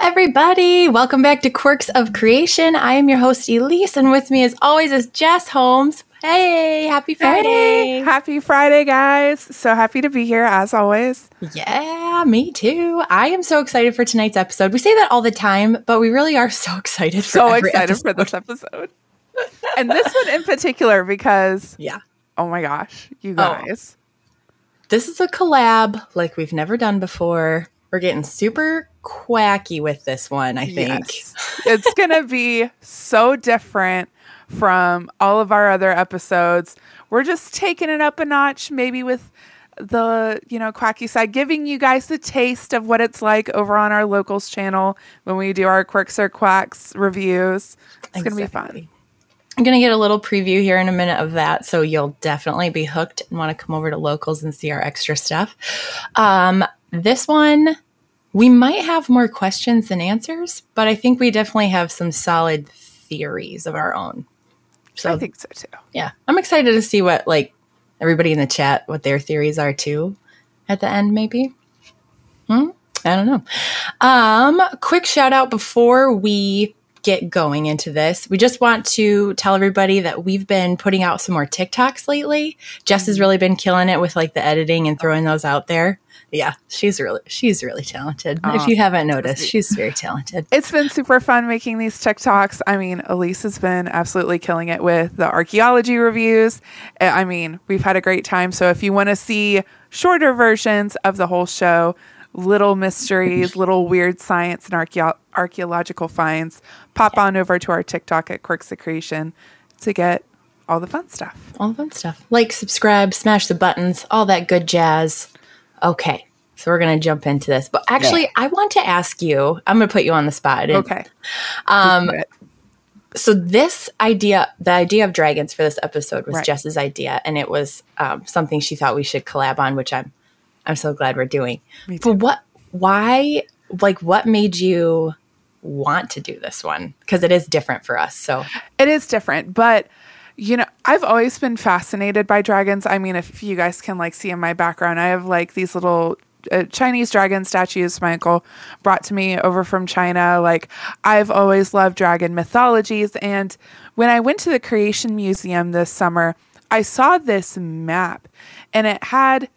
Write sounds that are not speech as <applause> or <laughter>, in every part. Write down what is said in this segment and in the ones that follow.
Everybody. Welcome back to Quirks of Creation. I am your host, Elise, and with me, as always, is Jess Holmes. Hey, happy Friday. Hey, happy Friday, guys. So happy to be here, as always. Yeah, me too. I am so excited for tonight's episode. We say that all the time, but we really are so <laughs> excited so excited episode. for this episode. and this one in particular, because, yeah. Oh my gosh, you oh. guys. Oh. This is a collab like we've never done before. We're getting super quacky with this one, I think. Yes. it's going to be so different from all of our other episodes. We're just taking it up a notch, maybe with the you know quacky side giving you guys the taste of what it's like over on our locals channel when we do our quirks or quacks reviews it's exactly. gonna be fun i'm gonna get a little preview here in a minute of that so you'll definitely be hooked and want to come over to locals and see our extra stuff um, this one we might have more questions than answers, but I think we definitely have some solid theories of our own. So I think so too. Yeah. I'm excited to see what like everybody in the chat what their theories are too at the end maybe. Hmm? I don't know. Um quick shout out before we get going into this. We just want to tell everybody that we've been putting out some more TikToks lately. Jess has mm-hmm. really been killing it with like the editing and throwing those out there yeah, she's really she's really talented. if you haven't noticed, she's very talented. It's been super fun making these TikToks. I mean, Elise has been absolutely killing it with the archaeology reviews. Eh, I mean, we've had a great time. So if you want to see shorter versions of the whole show, little mysteries, <laughs> little weird science and archeo- archaeological finds, pop yeah. on over to our TikTok at Quirk of Creation to get all the fun stuff. All the fun stuff. Like, subscribe, smash the buttons, all that good jazz. Okay. So we're going to jump into this. But actually, yeah. I want to ask you, I'm going to put you on the spot. okay. Um, so this idea, the idea of dragons for this episode was right. Jess's idea, and it was um, something she thought we should collab on, which I'm, I'm so glad we're doing. But what, why, like, what made you want to do this one? Because it is different for us. So it is different, but you know, I've always been fascinated by dragons. I mean, if you guys can like see in my background, I have like these little uh, Chinese dragon statues my uncle brought to me over from China. Like, I've always loved dragon mythologies. And when I went to the Creation Museum this summer, I saw this map and it had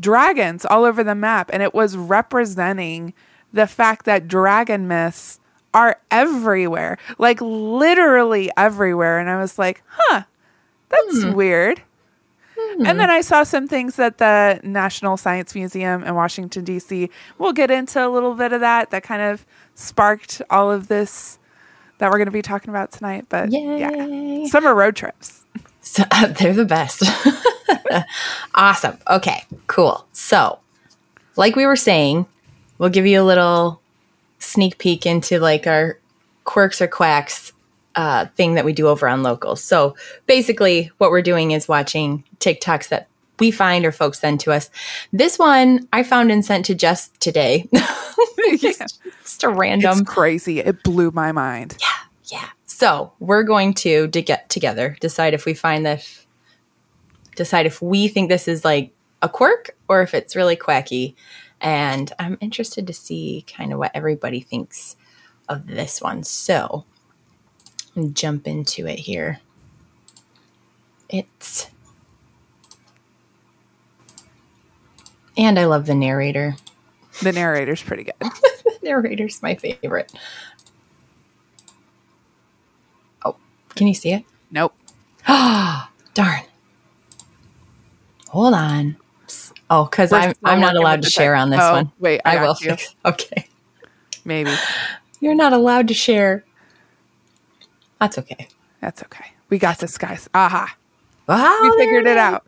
dragons all over the map. And it was representing the fact that dragon myths are everywhere, like literally everywhere. And I was like, huh, that's hmm. weird. Hmm. And then I saw some things at the National Science Museum in Washington, D.C. We'll get into a little bit of that. That kind of sparked all of this that we're going to be talking about tonight. But Yay. yeah, summer road trips. <laughs> So, uh, <laughs> they're the best. <laughs> awesome. Okay, cool. So, like we were saying, we'll give you a little sneak peek into like our quirks or quacks uh, thing that we do over on locals. So basically, what we're doing is watching TikToks that we find or folks send to us. This one I found and sent to Jess today. <laughs> just, just, a random. It's crazy. It blew my mind. Yeah, yeah. So we're going to, to get together, decide if we find this, decide if we think this is like a quirk or if it's really quacky. And I'm interested to see kind of what everybody thinks of this one. So jump into it here. It's. And I love the narrator. The narrator's pretty good. <laughs> the narrator's my favorite. Oh, can you see it? Nope. Ah, <gasps> darn. Hold on. Oh, because I'm I'm not allowed to share on this oh, one. Wait, I, I will. You. <laughs> Okay. Maybe. You're not allowed to share. That's okay. That's okay. We got this, guys. Aha. Wow. We figured it out.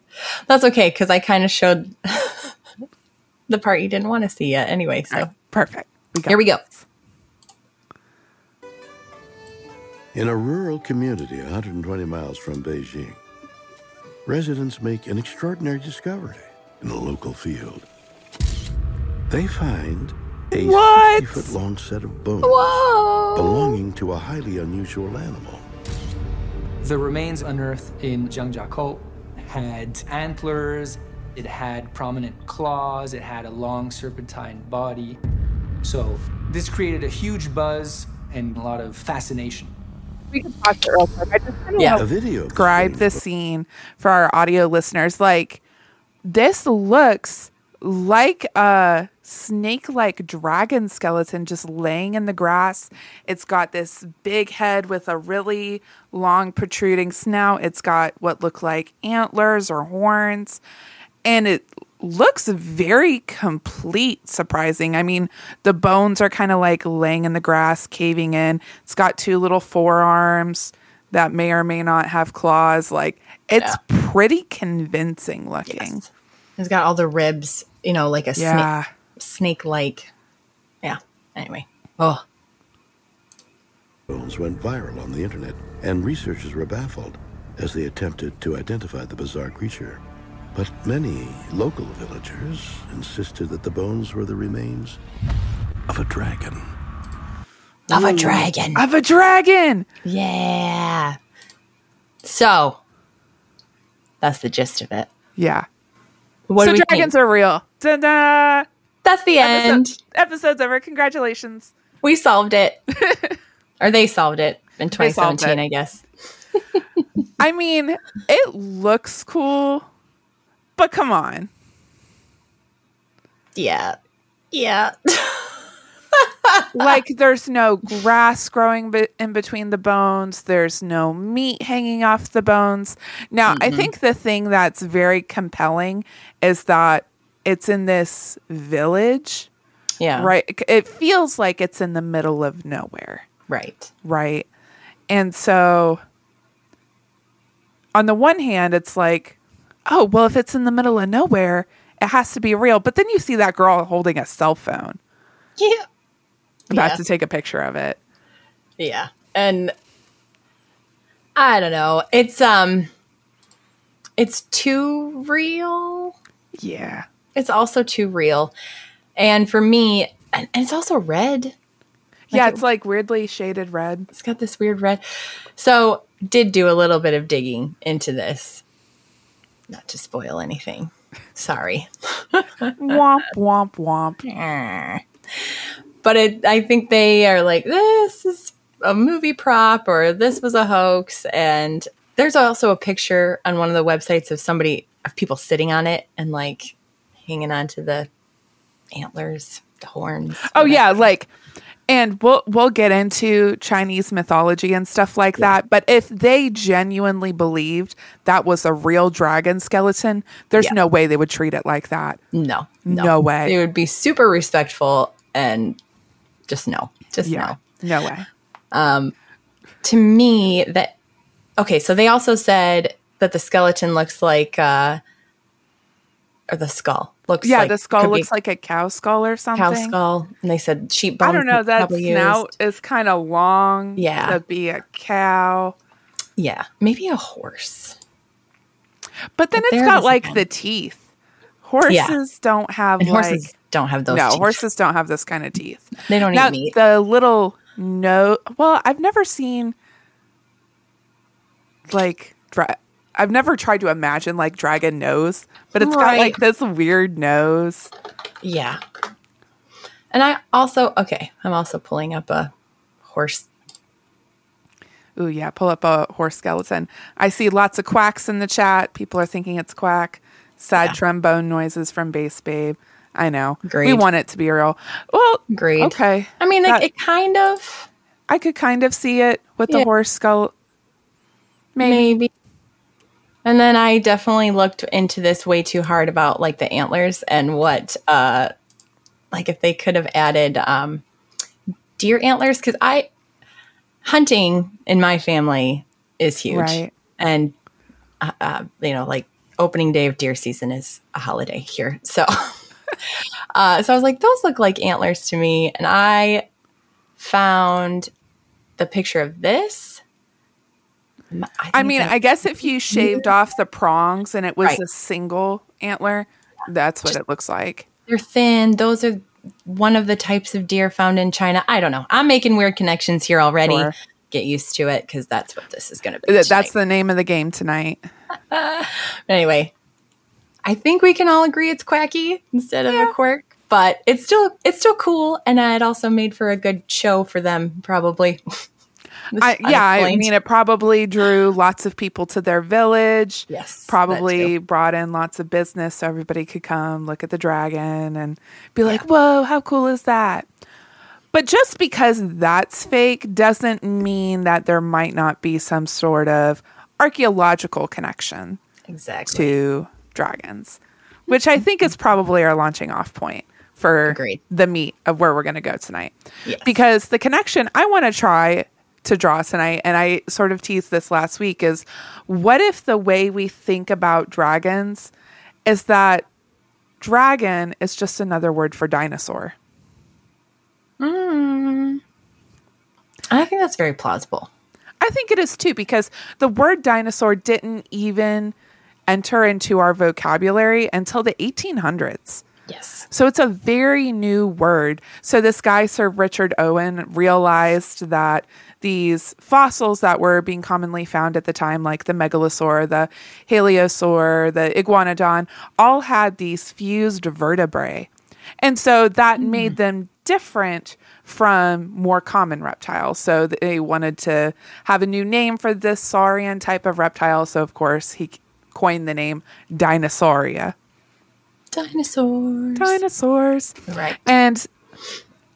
That's okay because I kind of showed <laughs> the part you didn't want to see yet anyway. So right, perfect. We Here we go. In a rural community 120 miles from Beijing, residents make an extraordinary discovery in a local field. They find a 50 foot long set of bones Whoa. belonging to a highly unusual animal. The remains unearthed in Zhangjiakou had antlers, it had prominent claws, it had a long serpentine body. So This created a huge buzz and a lot of fascination. We can watch it real quick. I just kinda Yeah. wanna A video. describe the scene for our audio listeners. Like, this looks like a snake like dragon skeleton just laying in the grass. It's got this big head with a really long protruding snout. It's got what look like antlers or horns. And it looks very complete, surprising. I mean, the bones are kind of like laying in the grass, caving in. It's got two little forearms that may or may not have claws. Like, it's pretty convincing looking. Yes. It's got all the ribs, you know, like a Yeah. snake, snake-like. Yeah. Anyway. Oh, bones went viral on the internet, and researchers were baffled as they attempted to identify the bizarre creature. But many local villagers insisted that the bones were the remains of a dragon. of a dragon. Of a dragon! Yeah. So that's the gist of it. Yeah. What so dragons think? are real. Ta-da! That's the end. Episode- episode's over. Congratulations. We solved it. <laughs> or they solved it in 2017, it. I guess. I mean, it looks cool, but come on. Yeah. Yeah. <laughs> like there's no grass growing be- in between the bones. There's no meat hanging off the bones. Now i mm-hmm. think the thing that's very compelling is that it's in this village yeah. right? It feels like it's in the middle of nowhere. Right. right? And so on the one hand it's like oh well if it's in the middle of nowhere it has to be real. But then you see that girl holding a cell phone. Yeah. About Yeah. to take a picture of it Yeah. And I don't know. It's um it's too real. yeah It's also too real. And for me, and, and it's also red. yeah, it- it's like weirdly shaded red. It's got this weird red. So, did do a little bit of digging into this. Not to spoil anything. Sorry. <laughs> womp womp womp. But it, I think they are like, this is a movie prop or this was a hoax. And there's also a picture on one of the websites of somebody, of people sitting on it and like hanging on to the antlers, the horns. Oh yeah, like and we'll we'll get into Chinese mythology and stuff like that, but if they genuinely believed that was a real dragon skeleton, there's Yeah. no way they would treat it like that. No, No way. They would be super respectful and just no, just Yeah. no. No way. to me that okay so they also said that the skeleton looks like uh or the skull looks Yeah, like the skull looks like a cow skull or something. cow skull and they said sheep bone I don't know. That snout is kind of long. Yeah. to be a cow, yeah maybe a horse but then But it's got like the teeth. Horses don't have and like horses don't have those no teeth. horses don't have this kind of teeth. they don't now eat meat. the little no well i've never seen like dra- i've never tried to imagine like dragon nose but it's got like this weird nose. Yeah. And i also okay i'm also pulling up a horse. Ooh, yeah pull up a horse skeleton. I see lots of quacks in the chat. People are thinking it's quack. Sad Yeah. trombone noises from bass babe i know we Agreed. want it to be real well great. okay i mean like That- it kind of i could kind of see it with the horse skull maybe Maybe. And then I definitely looked into this way too hard about like the antlers and what uh like if they could have added um deer antlers cuz I hunting in my family is huge. Right. And uh, uh you know like opening day of deer season is a holiday here. So <laughs> uh so I was like those look like antlers to me and I found the picture of this I, I mean, I guess if you <laughs> shaved off the prongs and it was Right. a single antler, that's what it looks like. they're thin. Those are one of the types of deer found in China. I don't know. I'm making weird connections here already. Sure. Get used to it because that's what this is going to be. That's tonight. the name of the game tonight. <laughs> anyway. I think we can all agree it's quacky instead of a quirk. but it's still it's still cool, and it also made for a good show for them, probably. <laughs> I, yeah, I mean, it probably drew lots of people to their village. Yes, Probably brought in lots of business so everybody could come look at the dragon and be like, whoa, how cool is that? But just because that's fake doesn't mean that there might not be some sort of archaeological connection exactly. to dragons, which I think is probably our launching off point for Agreed. the meat of where we're going to go tonight. Yes. Because the connection I want to try to draw tonight, and I sort of teased this last week, is what if the way we think about dragons is that dragon is just another word for dinosaur? Hmm. I think that's very plausible. I think it is too, because the word dinosaur didn't even enter into our vocabulary until the 1800s. Yes. So it's a very new word. So this guy, Sir Richard Owen, realized that these fossils that were being commonly found at the time, like the megalosaur, the hylaeosaur, the iguanodon, all had these fused vertebrae. And so that hmm. made them different from more common reptiles. So they wanted to have a new name for this saurian type of reptile. So, of course, he coined the name Dinosauria. Dinosaurs. Dinosaurs. Right. And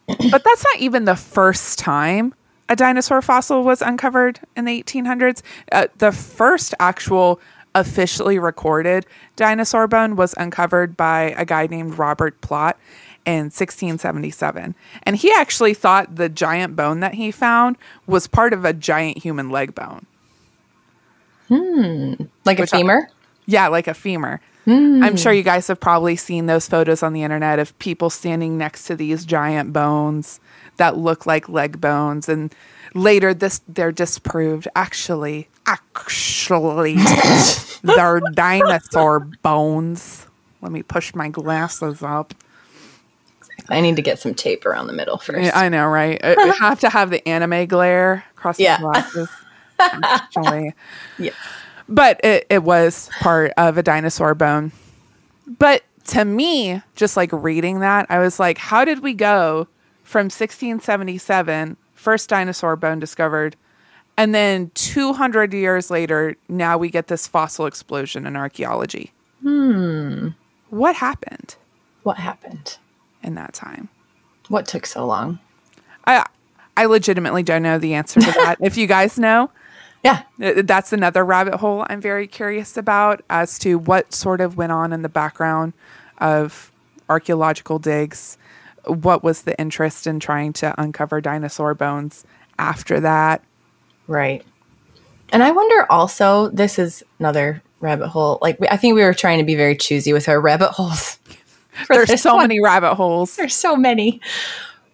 but that's not even the first time a dinosaur fossil was uncovered in the 1800s. Uh, the first actual officially recorded dinosaur bone was uncovered by a guy named Robert Plot in 1677. And he actually thought the giant bone that he found was part of a giant human leg bone. Hmm. Like a Which femur? Yeah, like a femur. I'm sure hmm. you guys have probably seen those photos on the internet of people standing next to these giant bones that look like leg bones and later this they're disproved actually actually <laughs> they're dinosaur bones. Let me push my glasses up. I need to get some tape around the middle first. Yeah, I know, right? I I have to have the anime glare across Yeah. the glasses. <laughs> Actually. yes. But it, it was part of a dinosaur bone. But to me, just like reading that, I was like, how did we go from 1677, first dinosaur bone discovered, and then 200 years later, now we get this fossil explosion in archaeology? Hmm. What happened What happened? in that time? What took so long? I I legitimately don't know the answer to that. <laughs> if you guys know, Yeah. That's another rabbit hole I'm very curious about as to what sort of went on in the background of archaeological digs. What was the interest in trying to uncover dinosaur bones after that? Right. And I wonder also, this is another rabbit hole. Like, I think we were trying to be very choosy with our rabbit holes. <laughs> There's so one. many rabbit holes. There's so many.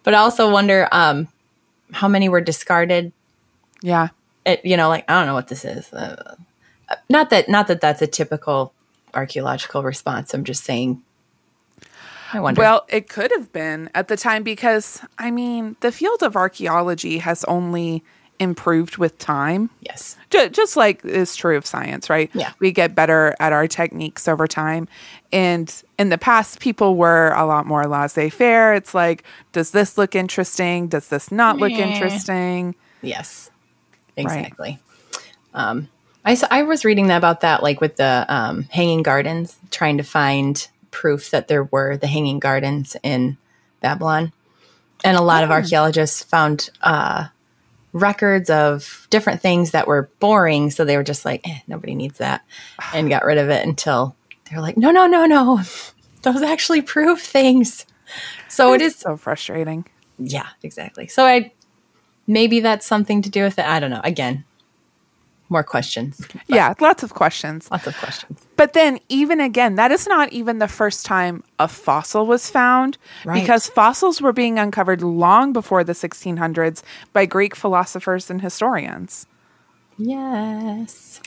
But I also wonder um, how many were discarded. Yeah. It, you know, like, I don't know what this is. Uh, not that, not that that's a typical archaeological response. I'm just saying. I wonder. Well, it could have been at the time because, I mean, the field of archaeology has only improved with time. yes. Ju- just like is true of science, right? Yeah. We get better at our techniques over time. And in the past, people were a lot more laissez faire. It's like, does this look interesting? Does this not look interesting? Yes, exactly. Um, I s- I was reading about that, like with the um, hanging gardens, trying to find proof that there were the hanging gardens in Babylon, and a lot of archaeologists found uh, records of different things that were boring, so they were just like, eh, nobody needs that, <sighs> and got rid of it until they're like, no, no, no, no, <laughs> those actually prove things. So it is so frustrating. yeah, exactly. So I maybe that's something to do with it. I don't know. Again, more questions. Yeah, lots of questions. Lots of questions. But then, even again, that is not even the first time a fossil was found Right. because fossils were being uncovered long before the 1600s by Greek philosophers and historians. Yes.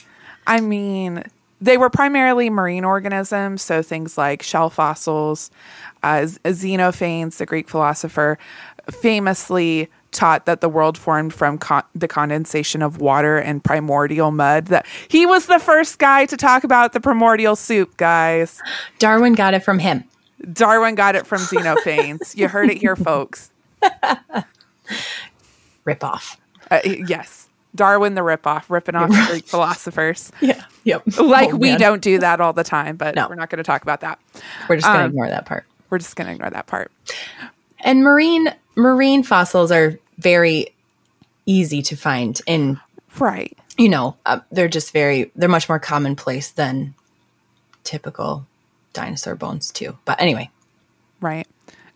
I mean, they were primarily marine organisms, so things like shell fossils. Uh, Xenophanes, the Greek philosopher, famously taught that the world formed from con- the condensation of water and primordial mud. That he was the first guy to talk about the primordial soup, guys. Darwin got it from him. Darwin got it from Xenophanes. you heard it here, <laughs> folks. Rip off. Uh, yes. Darwin the ripoff, ripping off Greek <laughs> philosophers. Yeah. Yep. Like Oh, we don't do that all the time, but No. we're not going to talk about that. We're just gonna um, ignore that part. We're just going to ignore that part. And marine marine fossils are very easy to find in Right. you know, uh, they're just very, they're much more commonplace than typical dinosaur bones, too. But anyway, Right.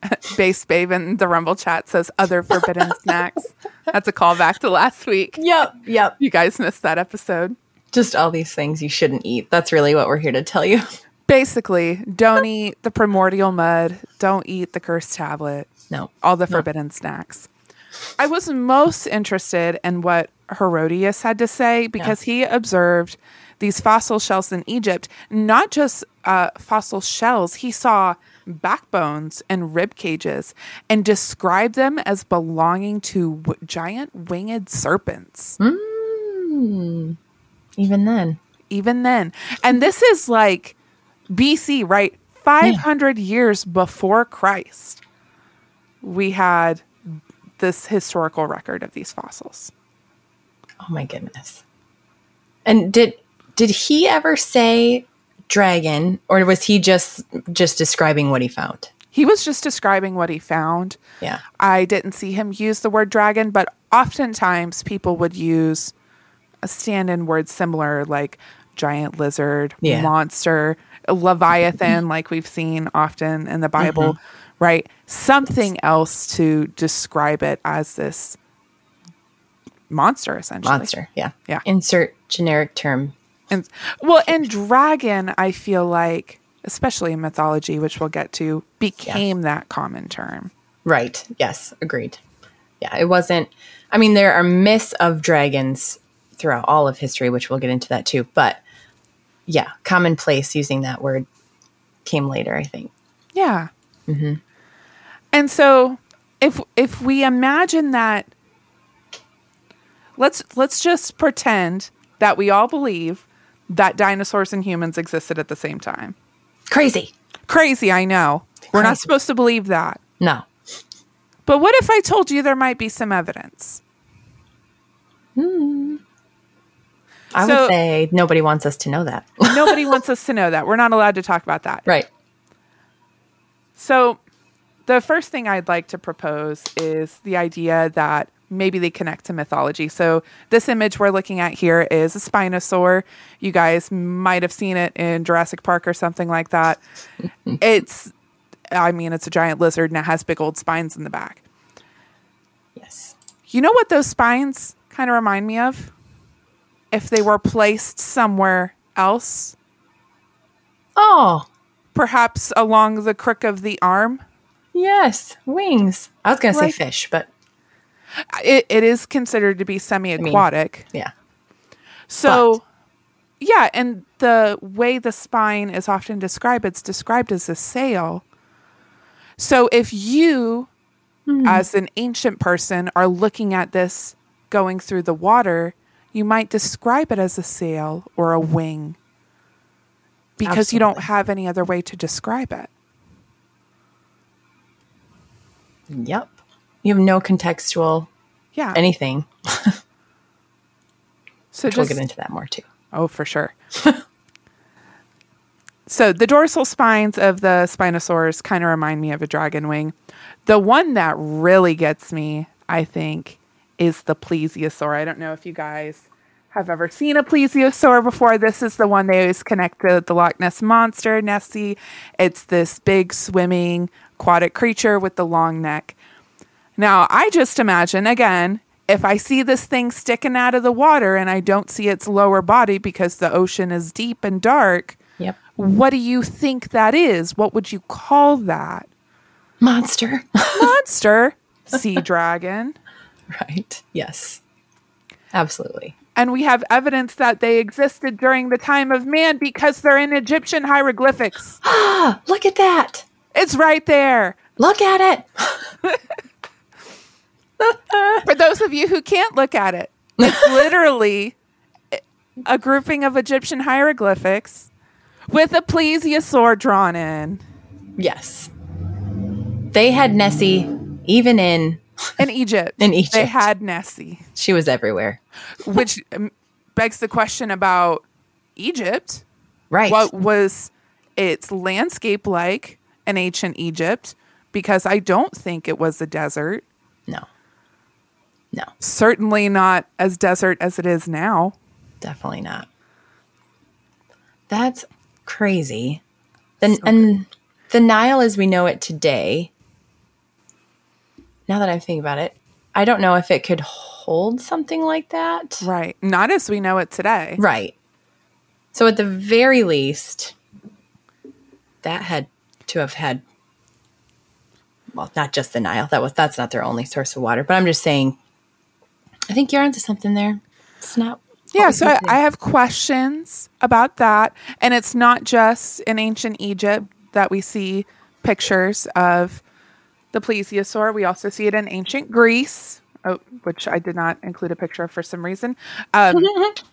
<laughs> Base Babe in the Rumble chat says other forbidden <laughs> snacks. That's a callback to last week. yep, yep. You guys missed that episode. Just all these things you shouldn't eat. That's really what we're here to tell you. Basically, don't eat the primordial mud, don't eat the cursed tablet, No. all the forbidden snacks. I was most interested in what Herodotus had to say because he observed these fossil shells in Egypt, not just uh, fossil shells, he saw backbones and rib cages and described them as belonging to w- giant winged serpents. Even then. even then. And this is like BC, right? 500 years before Christ, we had this historical record of these fossils. Oh my goodness. And did did he ever say dragon or was he just just describing what he found? He was just describing what he found. Yeah. I didn't see him use the word dragon, but oftentimes people would use a stand in word similar like giant lizard, Yeah. monster, leviathan, like we've seen often in the Bible, Mm-hmm. Right? Something else to describe it as this monster, essentially. Monster. Yeah. Yeah. Insert generic term. And well, and dragon, I feel like, especially in mythology, which we'll get to, became that common term. Right. Yes. Agreed. Yeah. It wasn't. I mean, there are myths of dragons throughout all of history, which we'll get into that too. But yeah, commonplace using that word came later, I think. Yeah. Mm-hmm. And so if if we imagine that let's let's just pretend that we all believe that dinosaurs and humans existed at the same time. Crazy. Crazy, I know. We're not supposed to believe that. No. But what if I told you there might be some evidence? Hmm. I So- would say nobody wants us to know that. Nobody <laughs> wants us to know that. We're not allowed to talk about that. right. So, the first thing I'd like to propose is the idea that maybe they connect to mythology. So, this image we're looking at here is a spinosaur. You guys might have seen it in Jurassic Park or something like that. <laughs> it's, I mean, it's a giant lizard and it has big old spines in the back. Yes. You know what those spines kind of remind me of? If they were placed somewhere else, Oh, perhaps along the crook of the arm. Yes. Wings. I was going to say fish, but It, it is considered to be semi aquatic. yeah. So, yeah, and the way the spine is often described, it's described as a sail. So, if you, hmm. as an ancient person, are looking at this going through the water, you might describe it as a sail or a wing because you don't have any other way to describe it. Yep. You have no contextual Yeah. anything. <laughs> so Which we'll get into that more too. Oh, for sure. <laughs> so the dorsal spines of the spinosaurs kind of remind me of a dragon wing. The one that really gets me, I think, is the plesiosaur. I don't know if you guys have ever seen a plesiosaur before. This is the one they always connect to the Loch Ness monster, Nessie. It's this big swimming aquatic creature with the long neck. Now, I just imagine again, if I see this thing sticking out of the water and I don't see its lower body because the ocean is deep and dark, Yep. what do you think that is? What would you call that? Monster. <laughs> Monster, sea dragon. right. Yes. Absolutely. And we have evidence that they existed during the time of man because they're in Egyptian hieroglyphics. Ah, <gasps> look at that. It's right there. Look at it. <laughs> For those of you who can't look at it, it's literally a grouping of Egyptian hieroglyphics with a plesiosaur drawn in. Yes. They had Nessie even in In Egypt, <laughs> In Egypt. they had Nessie, she was everywhere. which um, begs the question about Egypt. Right. What was its landscape like in ancient Egypt? Because I don't think it was a desert. no. No, Certainly not as desert as it is now. definitely not. That's crazy. Then and the Nile as we know it today. Now that I'm thinking about it, I don't know if it could hold something like that. Right. Not as we know it today. Right. So at the very least, that had to have had well, not just the Nile. That was that's not their only source of water. But I'm just saying I think you're onto something there. It's not Yeah, so I. I have questions about that. And it's not just in ancient Egypt that we see pictures of the plesiosaur. We also see it in ancient Greece, oh, which I did not include a picture of for some reason. Um,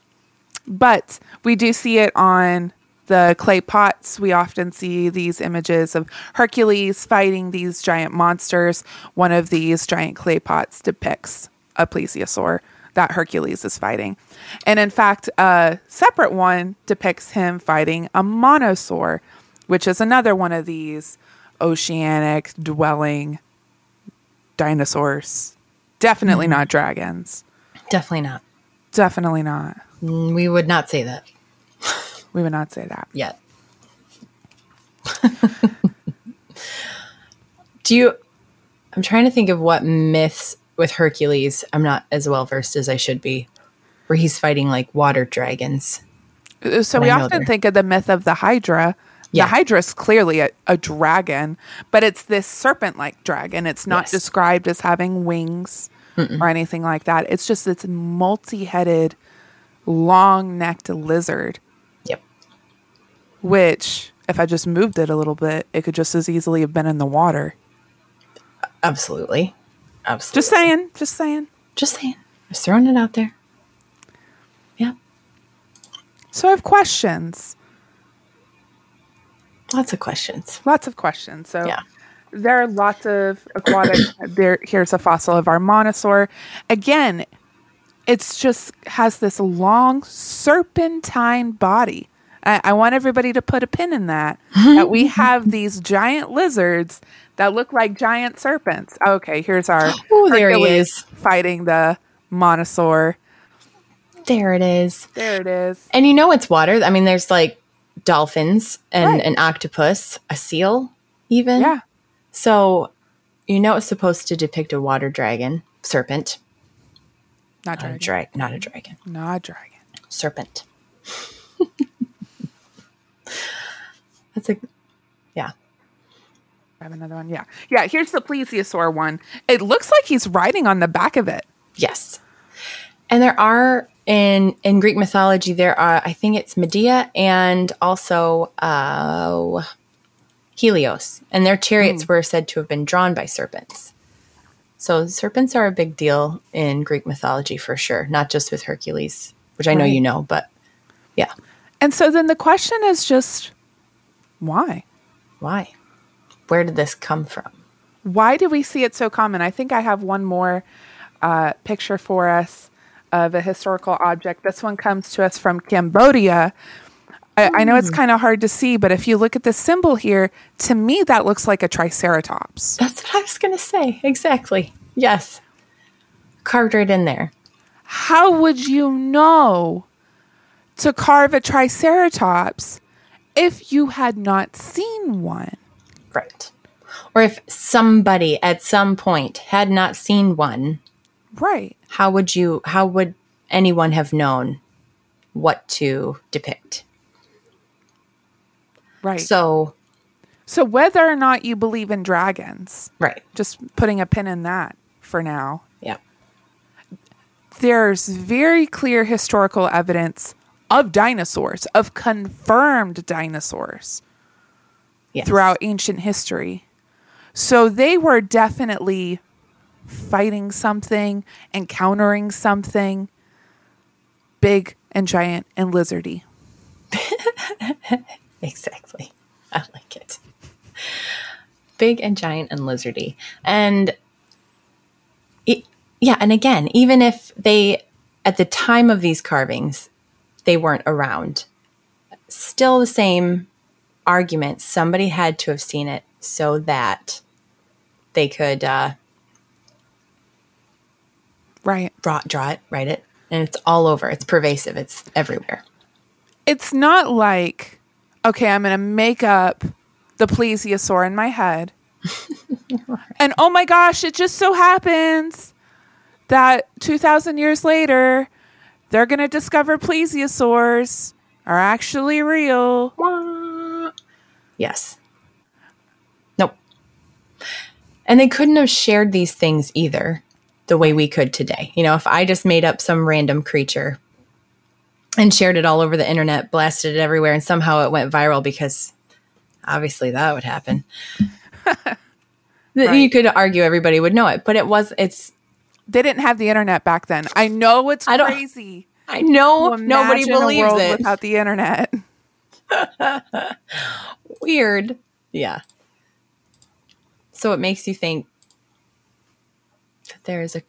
<laughs> but we do see it on the clay pots. We often see these images of Hercules fighting these giant monsters. One of these giant clay pots depicts a plesiosaur that Hercules is fighting. And in fact, a separate one depicts him fighting a monosaur, which is another one of these oceanic dwelling dinosaurs. Definitely not dragons. definitely not. Definitely not. Mm, We would not say that We would not say that. yet. <laughs> Do you I'm trying to think of what myths with Hercules. I'm not as well versed as I should be. Where he's fighting like water dragons. So we often think of the myth of the Hydra. Yeah. The Hydra is clearly a, a dragon, but it's this serpent like dragon. It's not Yes. described as having wings or anything like that. It's just this multi headed, long necked lizard. Which, if I just moved it a little bit, it could just as easily have been in the water. Absolutely. Absolutely. Just saying. Just saying. Just saying. Just throwing it out there. Yeah. So I have questions. Lots of questions. Lots of questions. So Yeah. there are lots of aquatic. there, here's a fossil of our monosaur. Again, it's just has this long serpentine body. I, I want everybody to put a pin in that. <laughs> that we have these giant lizards that look like giant serpents. Okay, here's our <gasps> Oh, there he is. fighting the monosaur. There it is. There it is. And you know it's water. I mean, there's like dolphins and Right. an octopus, a seal, even. Yeah, So you know it's supposed to depict a water dragon, serpent, not not a dragon. not a dragon, Not a dragon. serpent. <laughs> That's a yeah. I have another one. Yeah, yeah. Here's the plesiosaur one. It looks like he's riding on the back of it. Yes. And there are in in Greek mythology there are I think it's Medea and also uh Helios. And their chariots were said to have been drawn by serpents. So serpents are a big deal in Greek mythology for sure, not just with Hercules, which I know Right. you know, but yeah. And so then the question is just why? Why? Where did this come from? Why do we see it so common? I think I have one more uh, picture for us of a historical object. This one comes to us from Cambodia. I, I know it's kind of hard to see, but if you look at the symbol here, to me that looks like a triceratops. That's what I was going to say. Exactly. Yes. Carved right in there. How would you know to carve a triceratops if you had not seen one? Right. Or if somebody at some point had not seen one, Right. how would you how would anyone have known what to depict? Right. So, So, whether or not you believe in dragons, right. just putting a pin in that for now. Yeah. there's very clear historical evidence of dinosaurs, of confirmed dinosaurs Yes. throughout ancient history. So they were definitely fighting something, encountering something big and giant and lizardy. <laughs> Exactly. I like it. big and giant and lizardy. And it, yeah, and again, even if they, at the time of these carvings, they weren't around, still the same argument. Somebody had to have seen it so that they could uh, Right. draw, draw it, write it. And it's all over. It's pervasive. It's everywhere. It's not like, okay, I'm going to make up the plesiosaur in my head. <laughs> and oh my gosh, it just so happens that 2,000 years later, they're going to discover plesiosaurs are actually real. Yes. Nope. And they couldn't have shared these things either the way we could today. You know, if I just made up some random creature and shared it all over the internet, blasted it everywhere, and somehow it went viral because obviously that would happen. Th- <laughs> You could argue everybody would know it, but it was, it's, They didn't have the internet back then. I know it's I don't- crazy. I know nobody believes it. without the internet. <laughs> Weird. Yeah. So it makes you think that there is a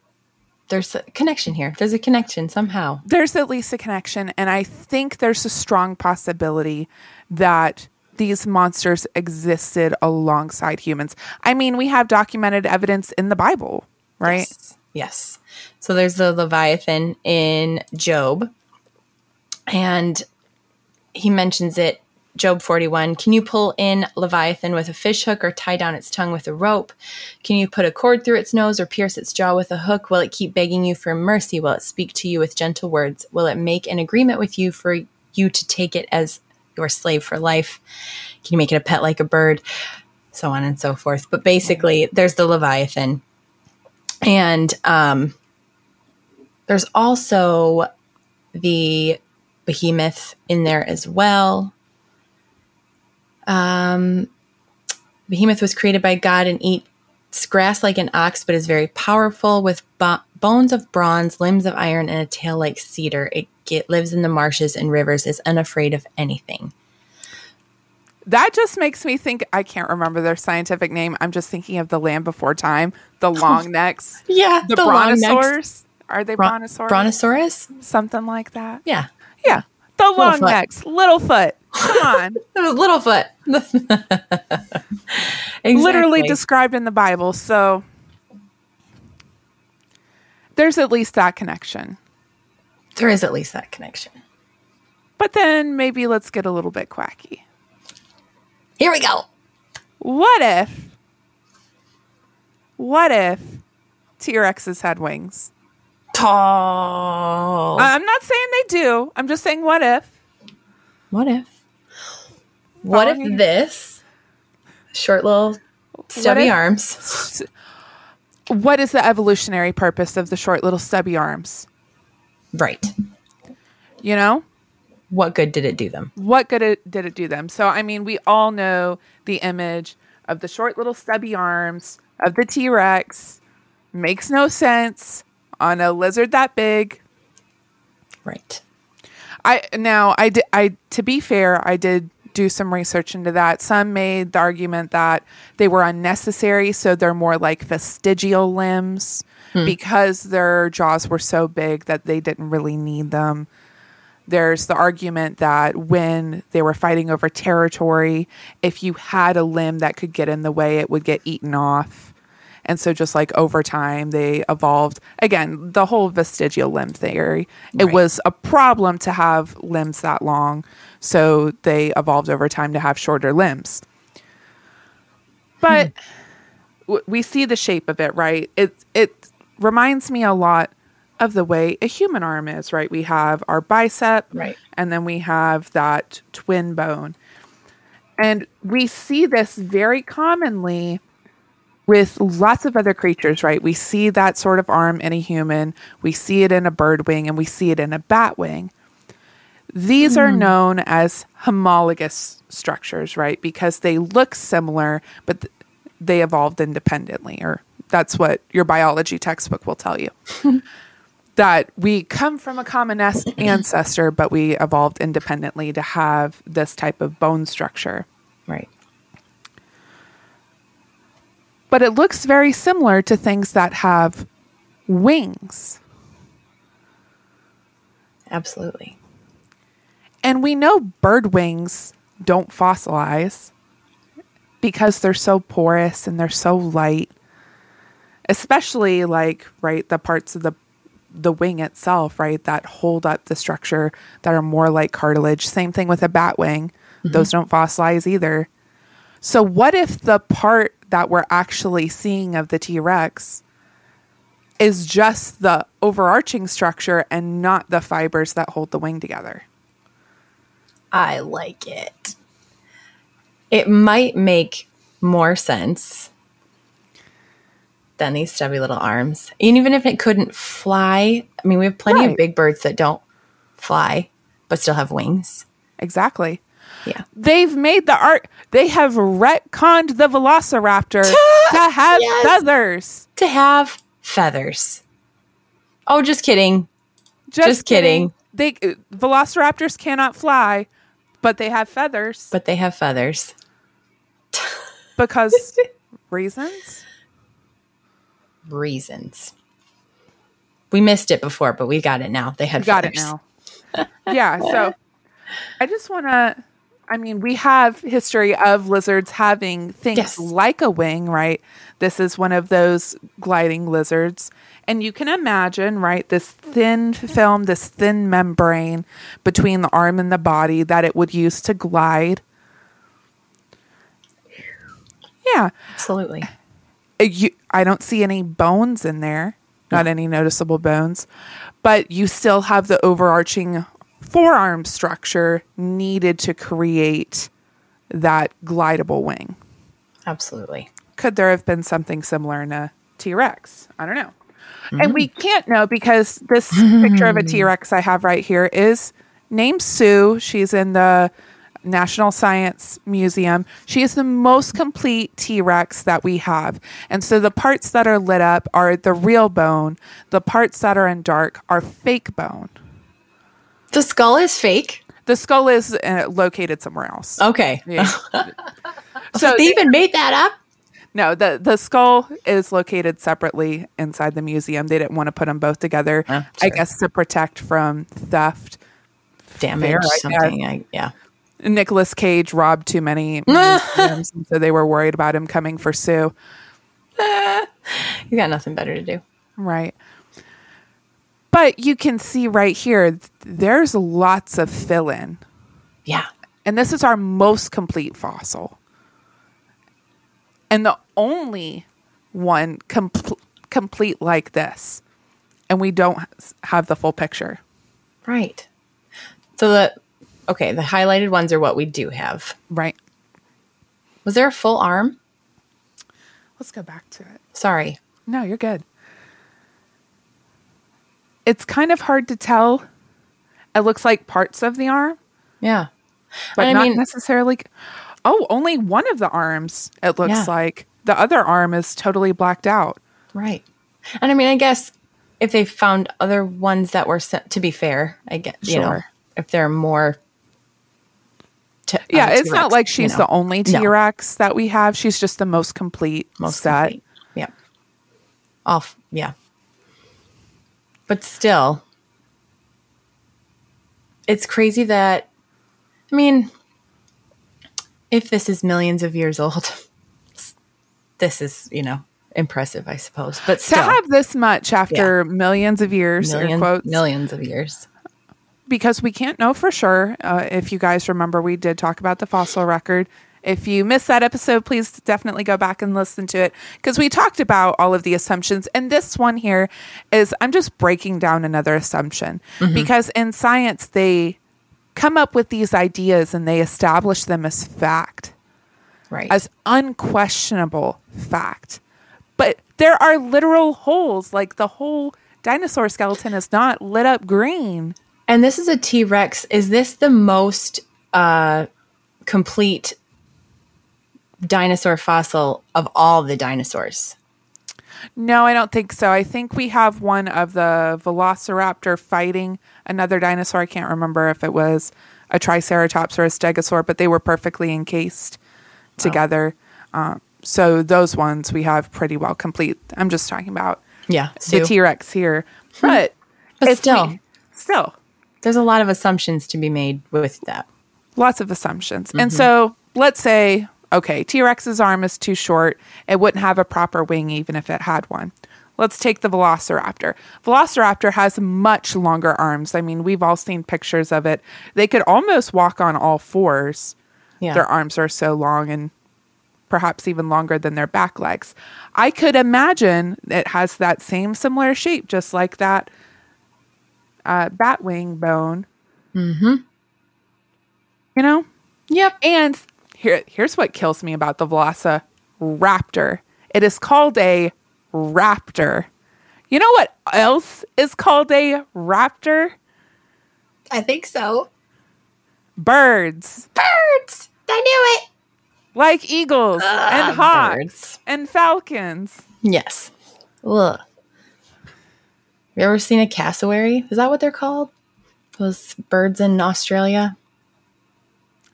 there's a connection here. There's a connection somehow. there's at least a connection and i think there's a strong possibility that these monsters existed alongside humans i mean we have documented evidence in the bible right Yes. Yes. So there's the Leviathan in Job. And he mentions it Job 41. Can you pull in Leviathan with a fish hook or tie down its tongue with a rope? Can you put a cord through its nose or pierce its jaw with a hook? Will it keep begging you for mercy? Will it speak to you with gentle words? Will it make an agreement with you for you to take it as your slave for life? Can you make it a pet like a bird? So on and so forth. But basically, there's the Leviathan. And um, there's also the behemoth in there as well. Um, behemoth was created by God and eats grass like an ox, but is very powerful with bo- bones of bronze, limbs of iron, and a tail like cedar. It get, lives in the marshes and rivers, is unafraid of anything. That just makes me think i can't remember their scientific name i'm just thinking of the land before time the <laughs> long necks Yeah, the, brontosaurs are they brontosaurs Brontosaurus? something like that Yeah, yeah the long foot. necks littlefoot come on <laughs> it was Littlefoot. <laughs> literally described in the Bible. So there's at least that connection. there is at least that connection. But then maybe let's get a little bit quacky. Here we go. What if, what if T Rexes had wings? Tall. I'm not saying they do. I'm just saying, what if? What if? What Follow if this short little stubby if- arms? <laughs> What is the evolutionary purpose of the short little stubby arms? Right. You know? What good did it do them? what good it, did it do them? So, I mean, we all know the image of the short little stubby arms of the T Rex. Makes no sense on a lizard that big. Right. I now I did I to be fair, I did do some research into that. Some made the argument that they were unnecessary, so they're more like vestigial limbs hmm. because their jaws were so big that they didn't really need them. There's the argument that when they were fighting over territory, if you had a limb that could get in the way, it would get eaten off. And so, just like over time, they evolved again, the whole vestigial limb theory. It Right. was a problem to have limbs that long. So, they evolved over time to have shorter limbs. But hmm. w- we see the shape of it, right? It, it reminds me a lot of the way a human arm is, right? We have our bicep, Right. and then we have that twin bone. And we see this very commonly with lots of other creatures, right? We see that sort of arm in a human, we see it in a bird wing, and we see it in a bat wing. These are hmm. known as homologous structures, right? Because they look similar, but th- they evolved independently, or that's what your biology textbook will tell you. <laughs> that we come from a common <clears throat> ancestor, but we evolved independently to have this type of bone structure. Right. but it looks very similar to things that have wings. Absolutely. And we know bird wings don't fossilize because they're so porous and they're so light. Especially like right the parts of the the wing itself, right, that hold up the structure that are more like cartilage. Same thing with a bat wing. Mm-hmm. Those don't fossilize either. So what if the part that we're actually seeing of the T-Rex is just the overarching structure and not the fibers that hold the wing together? I like it. It might make more sense than these stubby little arms. And even if it couldn't fly, I mean, we have plenty Right. of big birds that don't fly but still have wings. Exactly. Yeah. They've made the art. They have retconned the Velociraptor to have Yes. feathers. To have feathers. Oh, just kidding. Just, Just kidding. They uh, Velociraptors cannot fly, but they have feathers But they have feathers. because <laughs> reasons. Reasons. We missed it before, but we got it now. They had Got it now. <laughs> yeah. So I just want to. I mean, we have history of lizards having things Yes. like a wing, right? This is one of those gliding lizards. And you can imagine, right, this thin film, this thin membrane between the arm and the body that it would use to glide. Yeah. Absolutely. You, I don't see any bones in there, not any noticeable bones, but you still have the overarching forearm structure needed to create that glidable wing. Absolutely. Could there have been something similar in a T Rex? I don't know. And we mm-hmm. can't know because this picture of a <laughs> T Rex I have right here is named Sue. She's in the National Science Museum. She is the most complete T Rex that we have. And so the parts that are lit up are the real bone, the parts that are in dark are fake bone. The skull is fake. The skull is uh, located somewhere else. Okay. Yeah. <laughs> So they even made that up? No, the the skull is located separately inside the museum. They didn't want to put them both together. Oh, I guess to protect from theft. Damage, Fair, something. I, yeah. Nicolas Cage robbed too many <laughs> museums, so they were worried about him coming for Sue. You got nothing better to do. Right. But you can see right here, there's lots of fill in. Yeah. And this is our most complete fossil. And the only one compl- complete like this. And we don't have the full picture. Right. So the okay, the highlighted ones are what we do have. Right. Was there a full arm? Let's go back to it. Sorry. No, you're good. It's kind of hard to tell. It looks like parts of the arm, Yeah. but And I not mean- necessarily. Oh, only one of the arms, it looks Yeah. like. The other arm is totally blacked out. Right. And I mean, I guess if they found other ones that were sent, to be fair, I get you know Sure. if there are more. Yeah, uh, it's not T-Rex, like you she's know. the only No. T Rex that we have. She's just the most complete most set. complete. Yeah. Off. Yeah. But still, it's crazy that. I mean, if this is millions of years old, <laughs> this is you know impressive, I suppose. But To have this much after millions of years, air millions, quotes, millions of years. Because we can't know for sure. Uh, if you guys remember, we did talk about the fossil record. If you missed that episode, please definitely go back and listen to it because we talked about all of the assumptions. And this one here is I'm just breaking down another assumption because in science, they come up with these ideas and they establish them as fact, Right. as unquestionable fact. But there are literal holes, like the whole dinosaur skeleton is not lit up green. And this is a T Rex. Is this the most uh, complete dinosaur fossil of all the dinosaurs? No, I don't think so. I think we have one of the velociraptor fighting another dinosaur. I can't remember if it was a triceratops or a stegosaur, but they were perfectly encased together. Uh, so those ones we have pretty well complete. I'm just talking about Yeah. the T Rex here, but But still, we- still there's a lot of assumptions to be made with that. lots of assumptions. And mm-hmm. so let's say, okay, T Rex's arm is too short. It wouldn't have a proper wing even if it had one. Let's take the Velociraptor. Velociraptor has much longer arms. I mean, we've all seen pictures of it. They could almost walk on all fours. Yeah. Their arms are so long and perhaps even longer than their back legs. I could imagine it has that same similar shape, just like that uh, bat wing bone. Mm-hmm. You know? Yep. And here, here's what kills me about the Velociraptor. It is called a raptor. You know what else is called a raptor? I think so. Birds, Birds. I knew it. like eagles and hawks birds. and falcons. Yes. Ugh. You ever seen a cassowary? Is that what they're called? Those birds in Australia?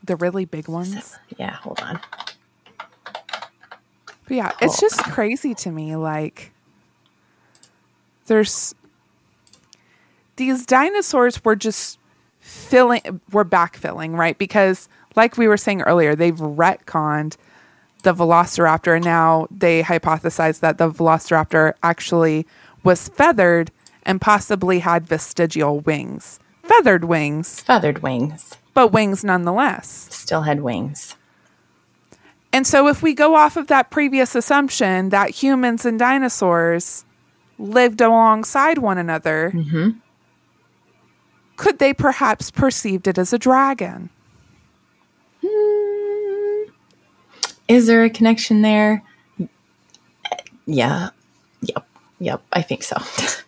The really big ones. Yeah, hold on. But yeah, it's oh. just crazy to me. Like, there's these dinosaurs were just filling, were backfilling, right? Because, like we were saying earlier, they've retconned the Velociraptor, and now they hypothesize that the Velociraptor actually was feathered and possibly had vestigial wings, feathered wings, Feathered wings. but wings nonetheless. Still had wings. And so, if we go off of that previous assumption that humans and dinosaurs lived alongside one another, mm-hmm. could they perhaps perceived it as a dragon? Hmm. Is there a connection there? Yeah. Yep. Yep. I think so. <laughs>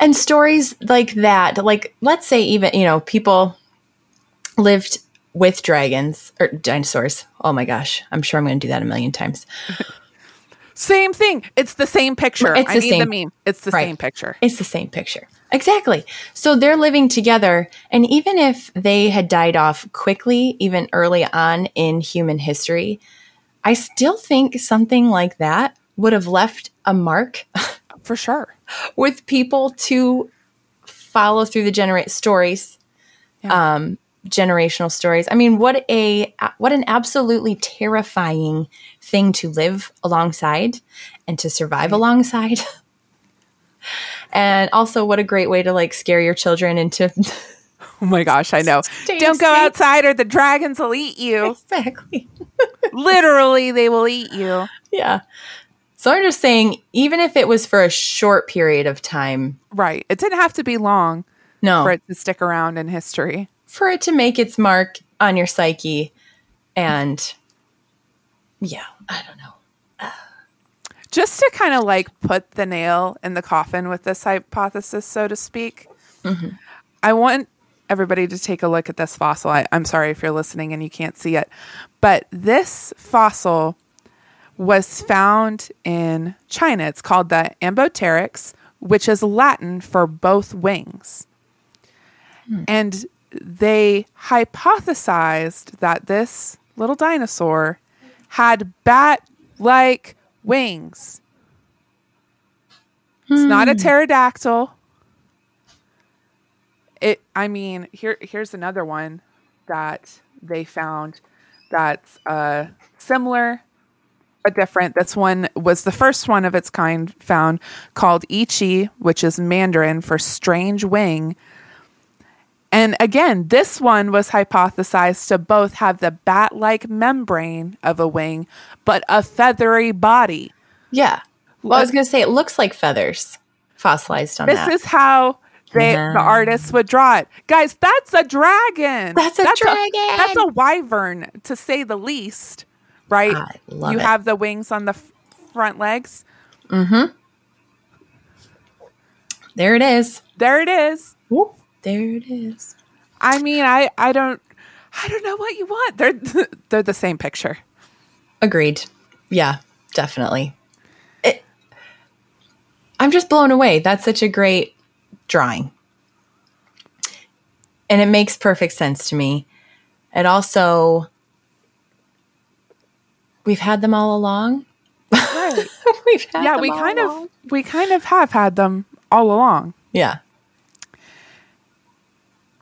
and stories like that, like let's say even, you know, people lived with dragons or dinosaurs. Oh my gosh. I'm sure I'm going to do that a million times. Same thing. It's the same picture. It's I the same- the meme. It's the Right. same picture. It's the same picture. Exactly. So they're living together. And even if they had died off quickly, even early on in human history, I still think something like that would have left a mark <laughs> For sure. with people to follow through the generate stories, um, generational stories. I mean, what a what an absolutely terrifying thing to live alongside and to survive alongside. <laughs> and also, what a great way to like scare your children into <laughs> Oh my gosh, I know. <laughs> Stay Don't go outside or the dragons will eat you. exactly. Literally, they will eat you. Yeah. So I'm just saying, even if it was for a short period of time, Right. It didn't have to be long no, for it to stick around in history. for it to make its mark on your psyche and yeah i don't know just to kind of like put the nail in the coffin with this hypothesis, so to speak, mm-hmm. I want everybody to take a look at this fossil. I, I'm sorry if you're listening and you can't see it, but this fossil was found in China. It's called the Ambopteryx, which is Latin for both wings. And they hypothesized that this little dinosaur had bat like wings. It's not a pterodactyl. It I mean, here here's another one that they found that's uh similar but different. This one was the first one of its kind found called Yi qi, which is Mandarin for strange wing. And again, this one was hypothesized to both have the bat like membrane of a wing, but a feathery body. yeah well i was gonna say it looks like feathers fossilized on This is how they Yeah. the artists would draw it. Guys, that's a dragon. That's a dragon. that's a wyvern, to say the least. Right? I love you it. have the wings on the f- front legs. Mm-hmm. There it is There it is. Whoop. there it is I mean, I I don't I don't know what you want. They're <laughs> they're the same picture. agreed yeah definitely it, i'm just blown away that's such a great drawing and it makes perfect sense to me it also we've had them all along. Right. <laughs> we've had yeah, them we all kind along. of we kind of have had them all along. yeah.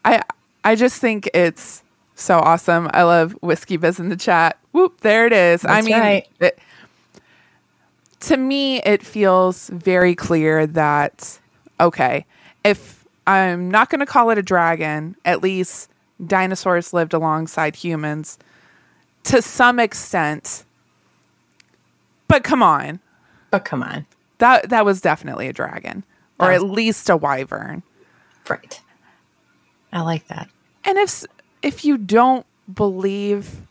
I I just think it's so awesome. I love whiskey biz in the chat. Whoop, there it is. I mean, right. it- to me, it feels very clear that okay, if I'm not going to call it a dragon, at least dinosaurs lived alongside humans to some extent. But come on, But come on. that that was definitely a dragon, or at least a wyvern. Right. I like that. And if if you don't believe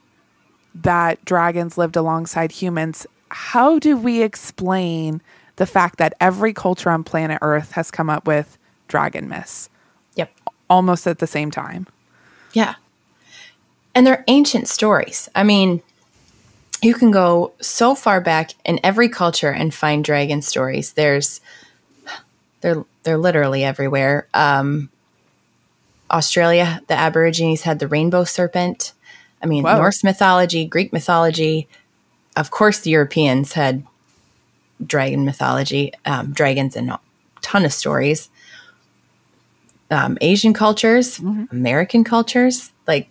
that dragons lived alongside humans, how do we explain the fact that every culture on planet Earth has come up with dragon myths Yep. almost at the same time? Yeah. And they're ancient stories. I mean, you can go so far back in every culture and find dragon stories. There's they're they're literally everywhere. Um Australia, the Aborigines had the rainbow serpent. I mean, Whoa. Norse mythology, Greek mythology. Of course, the Europeans had dragon mythology, um, dragons, and a ton of stories. Um, Asian cultures, American cultures, like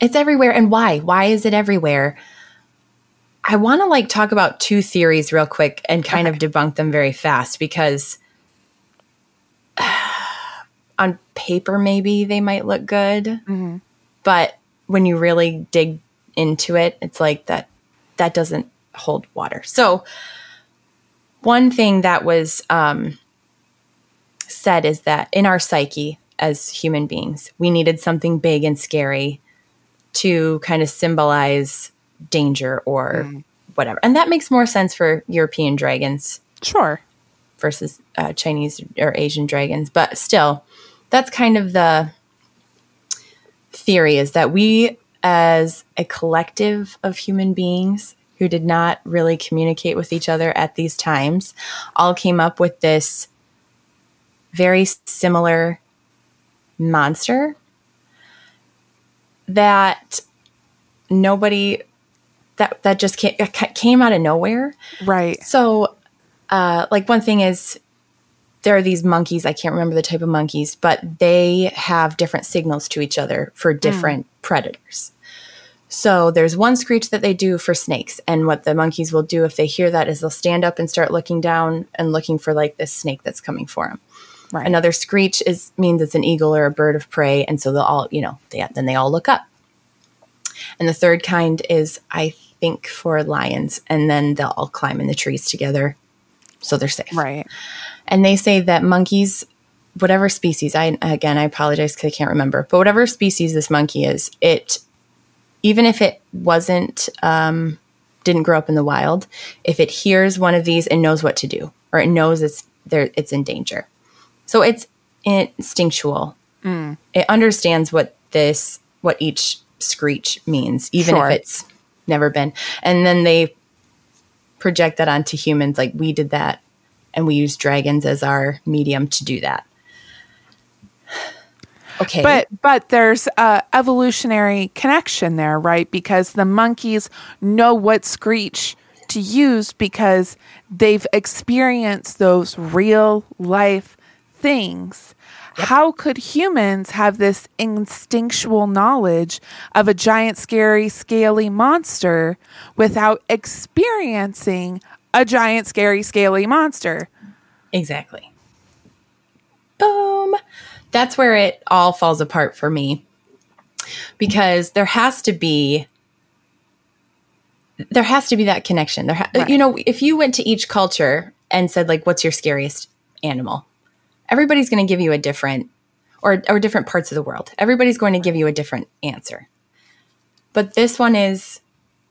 it's everywhere. And why? Why is it everywhere? I want to like talk about two theories real quick and kind of debunk them very fast because <sighs> on paper maybe they might look good, but when you really dig into it, it's like that that doesn't hold water. So one thing that was um, said is that in our psyche as human beings, we needed something big and scary to kind of symbolize danger or whatever. And that makes more sense for European dragons Sure. versus uh, Chinese or Asian dragons. But still, that's kind of the theory is that we, as a collective of human beings who did not really communicate with each other at these times, all came up with this very similar monster that nobody that that just came, came out of nowhere Right. so, uh, like one thing is there are these monkeys. I can't remember the type of monkeys, but they have different signals to each other for different predators. So there's one screech that they do for snakes, and what the monkeys will do if they hear that is they'll stand up and start looking down and looking for like this snake that's coming for them. Right. Another screech is means it's an eagle or a bird of prey, and so they'll all you know they then they all look up. And the third kind is I think for lions, and then they'll all climb in the trees together, so they're safe. Right. And they say that monkeys, whatever species, I again I apologize because I can't remember, but whatever species this monkey is, it even if it wasn't um, didn't grow up in the wild, if it hears one of these and knows what to do, or it knows it's there, it's in danger. So it's instinctual. Mm. It understands what this, what each screech means, even Sure. if it's never been. And then they project that onto humans, like we did that, and we use dragons as our medium to do that. <sighs> Okay, But but there's a evolutionary connection there, right? Because the monkeys know what screech to use because they've experienced those real life things. How could humans have this instinctual knowledge of a giant, scary, scaly monster without experiencing a giant, scary, scaly monster? Exactly. Boom. That's where it all falls apart for me. Because there has to be there has to be that connection. There ha- Right. you know, if you went to each culture and said like what's your scariest animal? Everybody's going to give you a different or or different parts of the world. Everybody's going to give you a different answer. But this one is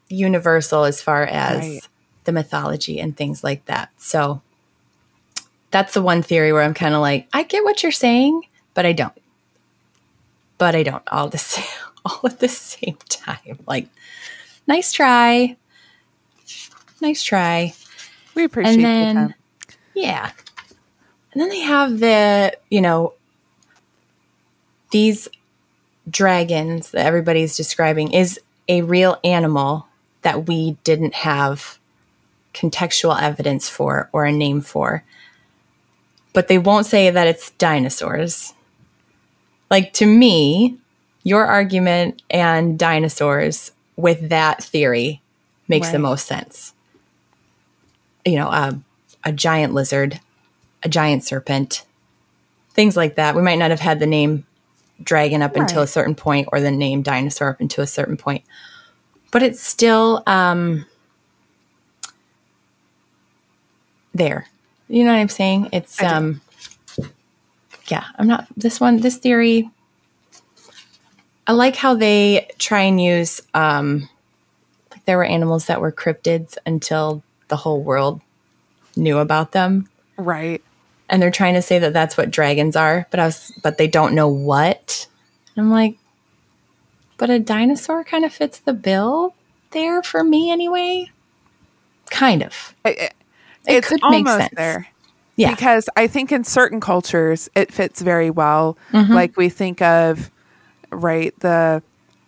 universal as far as Right. the mythology and things like that. So that's the one theory where I'm kind of like, I get what you're saying, but I don't. But I don't all the <laughs> same, all at the same time. Like, nice try, nice try. We appreciate And then, yeah. And then they have the, you know, these dragons that everybody's describing is a real animal that we didn't have contextual evidence for or a name for. But they won't say that it's dinosaurs. Like to me, your argument and dinosaurs with that theory makes the most sense. You know, a, a giant lizard, a giant serpent, things like that. We might not have had the name dragon up until a certain point or the name dinosaur up until a certain point. But it's still um, there. You know what I'm saying? It's um yeah, I'm not this one this theory I like how they try and use um like there were animals that were cryptids until the whole world knew about them Right. And they're trying to say that that's what dragons are, but I was but they don't know what. I'm like but a dinosaur kind of fits the bill there for me anyway. Kind of. It, it- It it's could make almost sense. there. Yeah. Because I think in certain cultures it fits very well. Mm-hmm. Like we think of, right, the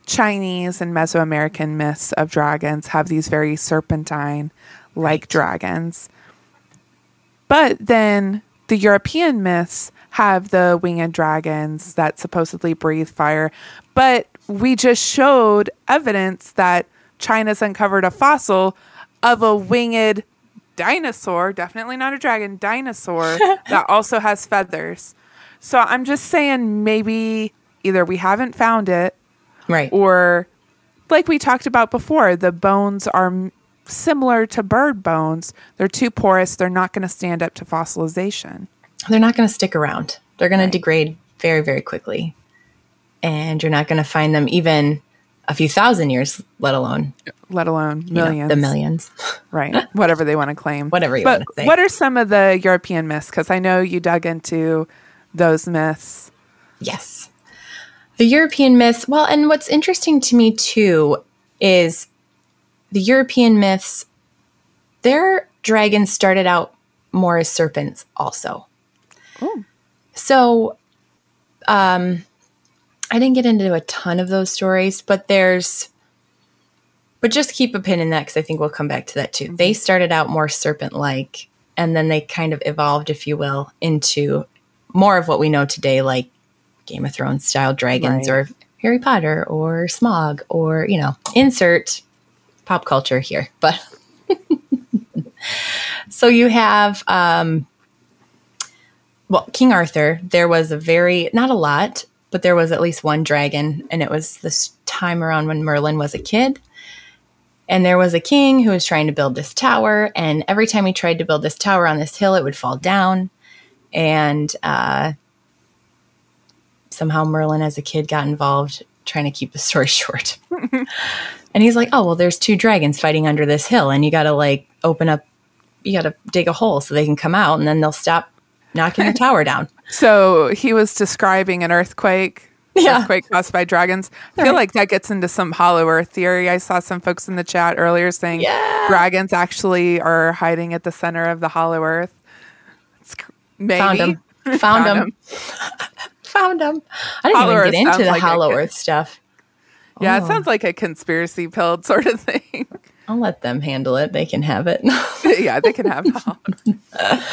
Chinese and Mesoamerican myths of dragons have these very serpentine like dragons. But then the European myths have the winged dragons that supposedly breathe fire. But we just showed evidence that China's uncovered a fossil of a winged dinosaur, definitely not a dragon, dinosaur <laughs> that also has feathers. So I'm just saying maybe either we haven't found it Right. or like we talked about before, the bones are similar to bird bones. They're too porous, they're not going to stand up to fossilization. they're not going to stick around. They're going to degrade very, very quickly. And you're not going to find them even a few thousand years, let alone Let alone you know, millions, the millions. <laughs> right? Whatever they want to claim, Whatever you But wanna say. what are some of the European myths? Because I know you dug into those myths. Yes. The European myths, well, and what's interesting to me too is the European myths, their dragons started out more as serpents also. So, um, I didn't get into a ton of those stories, but there's, but just keep a pin in that because I think we'll come back to that too. They started out more serpent like, and then they kind of evolved, if you will, into more of what we know today, like Game of Thrones style dragons Right. or Harry Potter or Smaug or, you know, insert pop culture here. But <laughs> so you have, um, well, King Arthur, there was a very, not a lot, but there was at least one dragon. And it was this time around when Merlin was a kid. And there was a king who was trying to build this tower. And every time he tried to build this tower on this hill, it would fall down. And uh, somehow Merlin, as a kid, got involved trying to keep the story <laughs> short. <laughs> and he's like, oh, well, there's two dragons fighting under this hill. And you got to like open up, you got to dig a hole so they can come out and then they'll stop knocking your <laughs> tower down. So he was describing an earthquake. Yeah. Earthquake caused by dragons. I feel like that gets into some hollow earth theory. I saw some folks in the chat earlier saying Yeah. dragons actually are hiding at the center of the hollow earth. It's maybe. Found him. <laughs> Found, Found him. 'em. <laughs> Found him. I didn't Hollow even get into the Hollow. Earth stuff. Yeah, Oh. it sounds like a conspiracy pilled sort of thing. <laughs> I'll let them handle it. They can have it. <laughs> yeah, they can have it. <laughs>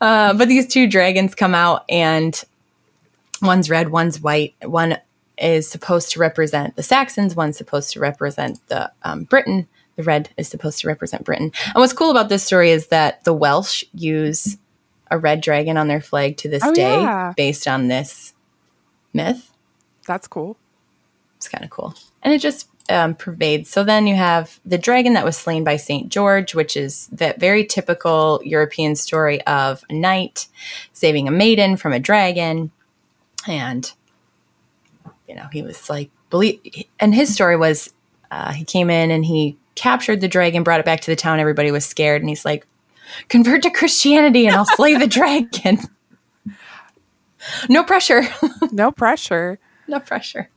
Uh, but these two dragons come out, and one's red, one's white. One is supposed to represent the Saxons. One's supposed to represent the um, Britain. The red is supposed to represent Britain. And what's cool about this story is that the Welsh use a red dragon on their flag to this Oh, day, yeah. based on this myth. That's cool. It's kind of cool. And it just um, pervades. So then you have the dragon that was slain by St. George, which is that very typical European story of a knight saving a maiden from a dragon. And, you know, he was like, believe, and his story was uh, he came in and he captured the dragon, brought it back to the town. Everybody was scared. And he's like, convert to Christianity and I'll slay the <laughs> dragon. no pressure. No pressure. No pressure.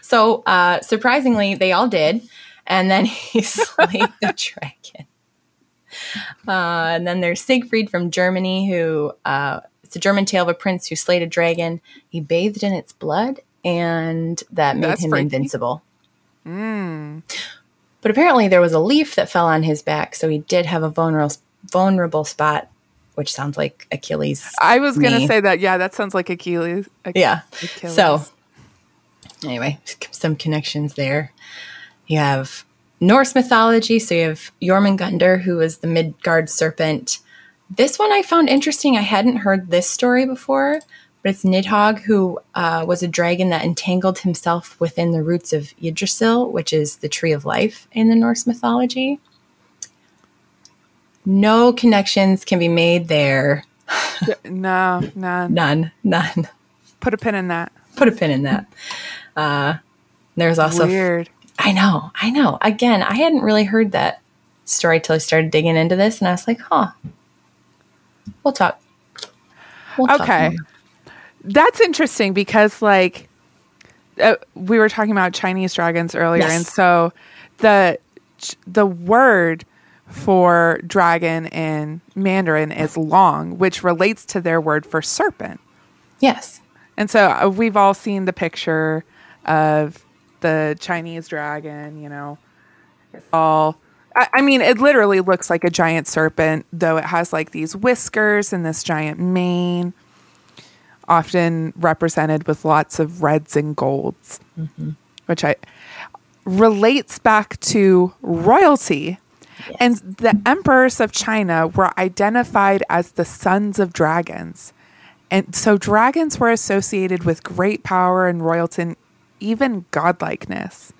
So uh, surprisingly, they all did, and then <laughs> he slayed the dragon. Uh, and then there's Siegfried from Germany, who uh, it's a German tale of a prince who slayed a dragon. He bathed in its blood, and that made That's him freaky. invincible. But apparently there was a leaf that fell on his back, so he did have a vulnerable vulnerable spot, which sounds like Achilles. I was going to say that. Yeah, that sounds like Achilles. Ach- Yeah. Achilles. So, anyway, some connections there. You have Norse mythology. So you have Jormungandr, who was the Midgard serpent. This one I found interesting. I hadn't heard this story before, but it's Nidhogg, who uh, was a dragon that entangled himself within the roots of Yggdrasil, which is the tree of life in the Norse mythology. No connections can be made there. no, none. <laughs> None. None. Put a pin in that. Put a pin in that. Uh, there's also Weird. I know, I know. Again, I hadn't really heard that story till I started digging into this, and I was like, "Huh." We'll talk. We'll Okay. more. That's interesting because, like, uh, we were talking about Chinese dragons earlier, Yes. and so the the word for dragon in Mandarin is long, which relates to their word for serpent. Yes. And so uh, we've all seen the picture of the Chinese dragon, you know, all. I, I mean, it literally looks like a giant serpent, though it has like these whiskers and this giant mane, often represented with lots of reds and golds, mm-hmm. which I relates back to royalty. And the emperors of China were identified as the sons of dragons. And so dragons were associated with great power and royalty even godlikeness.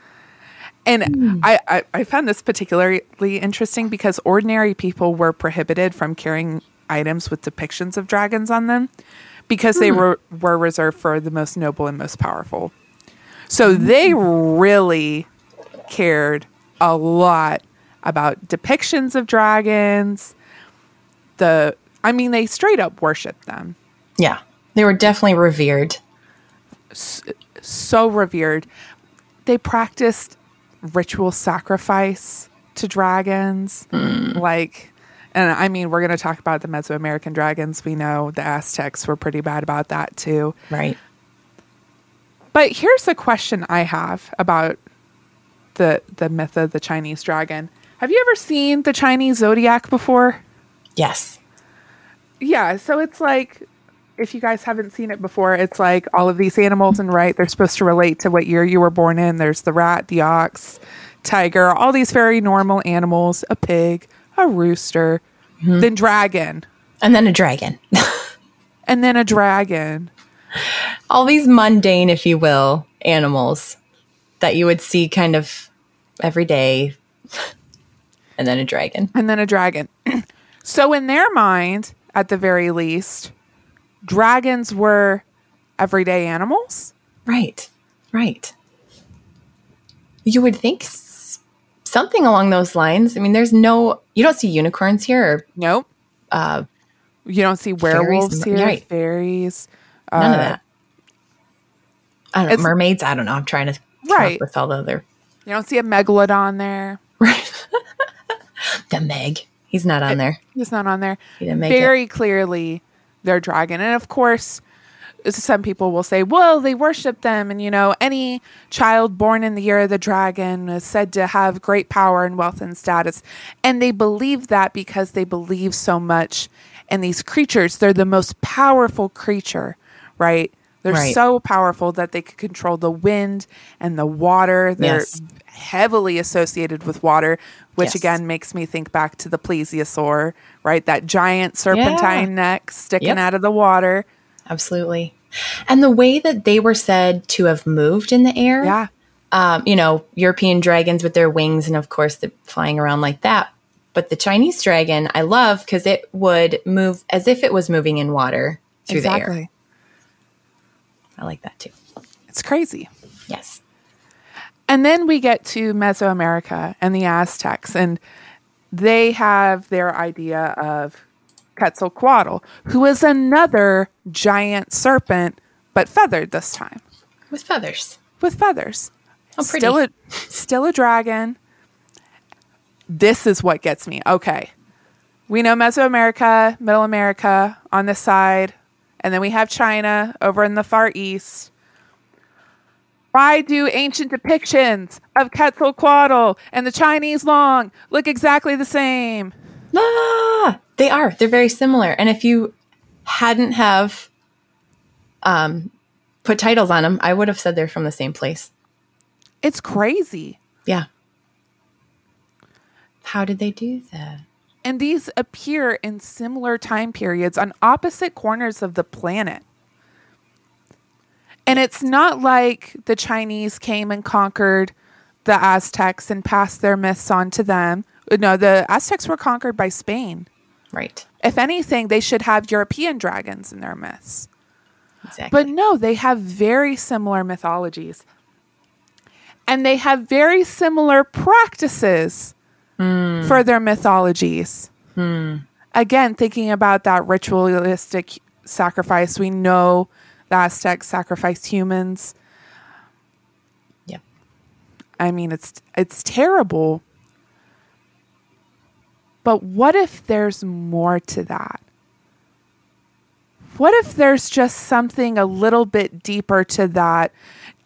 And hmm. I, I, I found this particularly interesting because ordinary people were prohibited from carrying items with depictions of dragons on them because they hmm. were, were reserved for the most noble and most powerful. So hmm. they really cared a lot about depictions of dragons. The I mean they straight up worshiped them. Yeah. They were definitely revered. So revered. They practiced ritual sacrifice to dragons. Like and I mean we're going to talk about the Mesoamerican dragons. We know the Aztecs were pretty bad about that too. Right. But here's a question I have about the the myth of the Chinese dragon. Have you ever seen the Chinese zodiac before? Yes. Yeah, so it's like if you guys haven't seen it before, it's like all of these animals and right, they're supposed to relate to what year you were born in. There's the rat, the ox, tiger, all these very normal animals, a pig, a rooster, mm-hmm. then dragon, And then a dragon. <laughs> and then a dragon. All these mundane, if you will, animals that you would see kind of every day. <laughs> And then a dragon. and then a dragon. <clears throat> so in their mind, at the very least, dragons were everyday animals. Right. Right. You would think s- something along those lines. I mean, there's no, you don't see unicorns here or Nope. uh, You don't see werewolves m- here, right. fairies. none of Uh, that. I don't know. Mermaids, I don't know. I'm trying to Right. with all the other. You don't see a megalodon there. Right. <laughs> the Meg. He's not on there. He's not on there. He didn't make it. Very clearly, they're dragon. And of course, some people will say, well, they worship them. And, you know, any child born in the year of the dragon is said to have great power and wealth and status. And they believe that because they believe so much in these creatures. They're the most powerful creature, right? They're Right. so powerful that they could control the wind and the water. They're Yes. Heavily associated with water, which Yes. again makes me think back to the plesiosaur, right? That giant serpentine Yeah. neck sticking Yep. out of the water. Absolutely. And the way that they were said to have moved in the air. Yeah. um, you know, European dragons with their wings and of course the flying around like that. But the Chinese dragon, I love because it would move as if it was moving in water through the air. I like that too. It's crazy. Yes. And then we get to Mesoamerica and the Aztecs, and they have their idea of Quetzalcoatl, who is another giant serpent, but feathered this time With feathers. with feathers. Oh, pretty. Still a, still a dragon. This is what gets me. Okay. We know Mesoamerica, Middle America on this side, and then we have China over in the far east. Why do ancient depictions of Quetzalcoatl and the Chinese long look exactly the same? Ah, they are. They're very similar. And if you hadn't have um, put titles on them, I would have said they're from the same place. It's crazy. Yeah. How did they do that? And these appear in similar time periods on opposite corners of the planet. And it's not like the Chinese came and conquered the Aztecs and passed their myths on to them. No, the Aztecs were conquered by Spain. Right. If anything, they should have European dragons in their myths. Exactly. But no, they have very similar mythologies. And they have very similar practices hmm. for their mythologies. Hmm. Again, thinking about that ritualistic sacrifice, we know the Aztecs sacrificed humans. yeah. I mean, it's it's terrible. But what if there's more to that? What if there's just something a little bit deeper to that?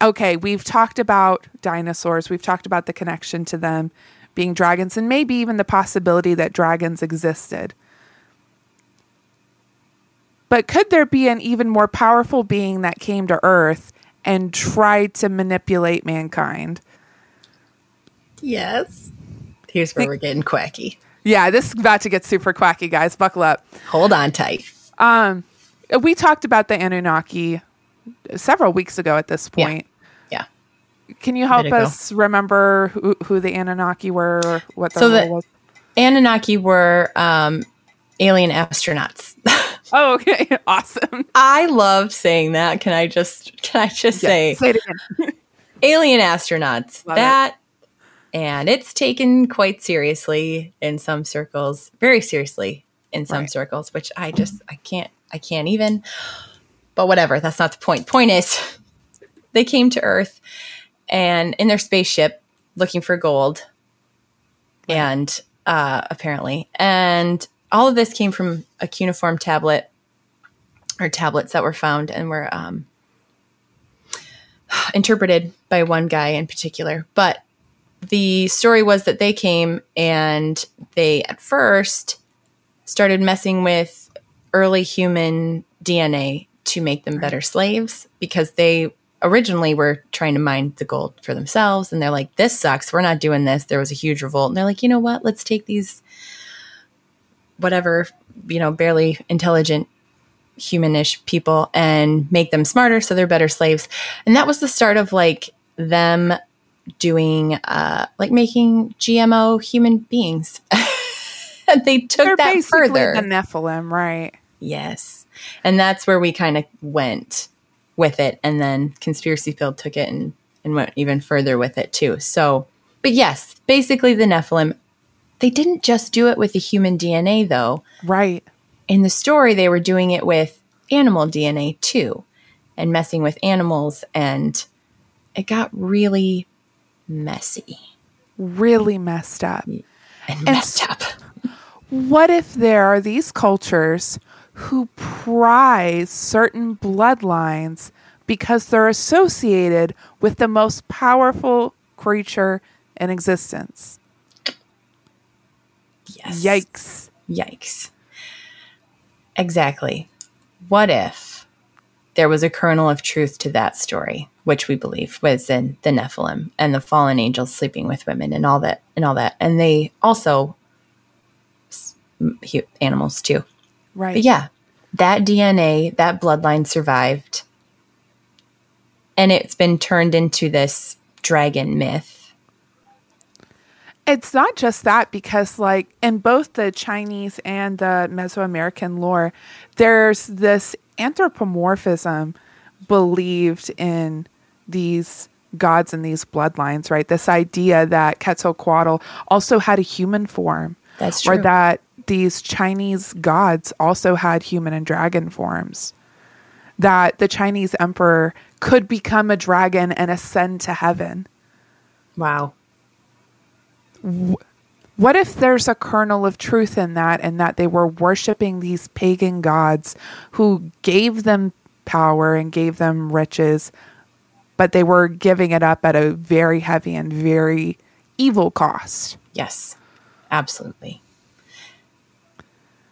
Okay, we've talked about dinosaurs, we've talked about the connection to them being dragons, and maybe even the possibility that dragons existed. But could there be an even more powerful being that came to Earth and tried to manipulate mankind? Yes. Here's where we're getting quacky. Yeah, this is about to get super quacky, guys. Buckle up. Hold on tight. Um, we talked about the Anunnaki several weeks ago at this point. Yeah. Can you help us remember who, who the Anunnaki were or what their So role the- was? Anunnaki were um, alien astronauts. Oh, okay. <laughs> awesome. I love saying that. Can I just can I just say Say it again. <laughs> alien astronauts? Love it. that and it's taken quite seriously in some circles, very seriously in some Right. circles, which I just I can't I can't even. But whatever, that's not the point. Point is, <laughs> they came to Earth and in their spaceship looking for gold, and uh, apparently, and all of this came from a cuneiform tablet or tablets that were found and were um, <sighs> interpreted by one guy in particular. But the story was that they came and they at first started messing with early human DNA to make them better slaves because they originally were trying to mine the gold for themselves and they're like this sucks. We're not doing this. There was a huge revolt and they're like you know what? Let's take these whatever you know barely intelligent humanish people and make them smarter so they're better slaves. And that was the start of like them doing uh like making gmo human beings. <laughs> And they took They're that further. the Nephilim, right? yes. And that's where we kind of went with it. And then conspiracy field took it and and went even further with it too. So but yes basically the nephilim they didn't just do it with the human dna though Right. in the story they were doing it with animal dna too and messing with animals and it got really messy Really messed up. and messed up <laughs> What if there are these cultures who prize certain bloodlines because they're associated with the most powerful creature in existence? Yes Yikes. Yikes. Exactly. What if there was a kernel of truth to that story, which we believe was in the Nephilim and the fallen angels sleeping with women and all that and all that. And they also s- m- hu- animals too. Right. But yeah, that DNA, that bloodline survived. And it's been turned into this dragon myth. It's not just that because, like, in both the Chinese and the Mesoamerican lore, there's this anthropomorphism believed in these gods and these bloodlines, right? This idea that Quetzalcoatl also had a human form, That's true. or that these Chinese gods also had human and dragon forms. That the Chinese emperor could become a dragon and ascend to heaven. Wow. What if there's a kernel of truth in that and that they were worshiping these pagan gods who gave them power and gave them riches, but they were giving it up at a very heavy and very evil cost. Yes, absolutely.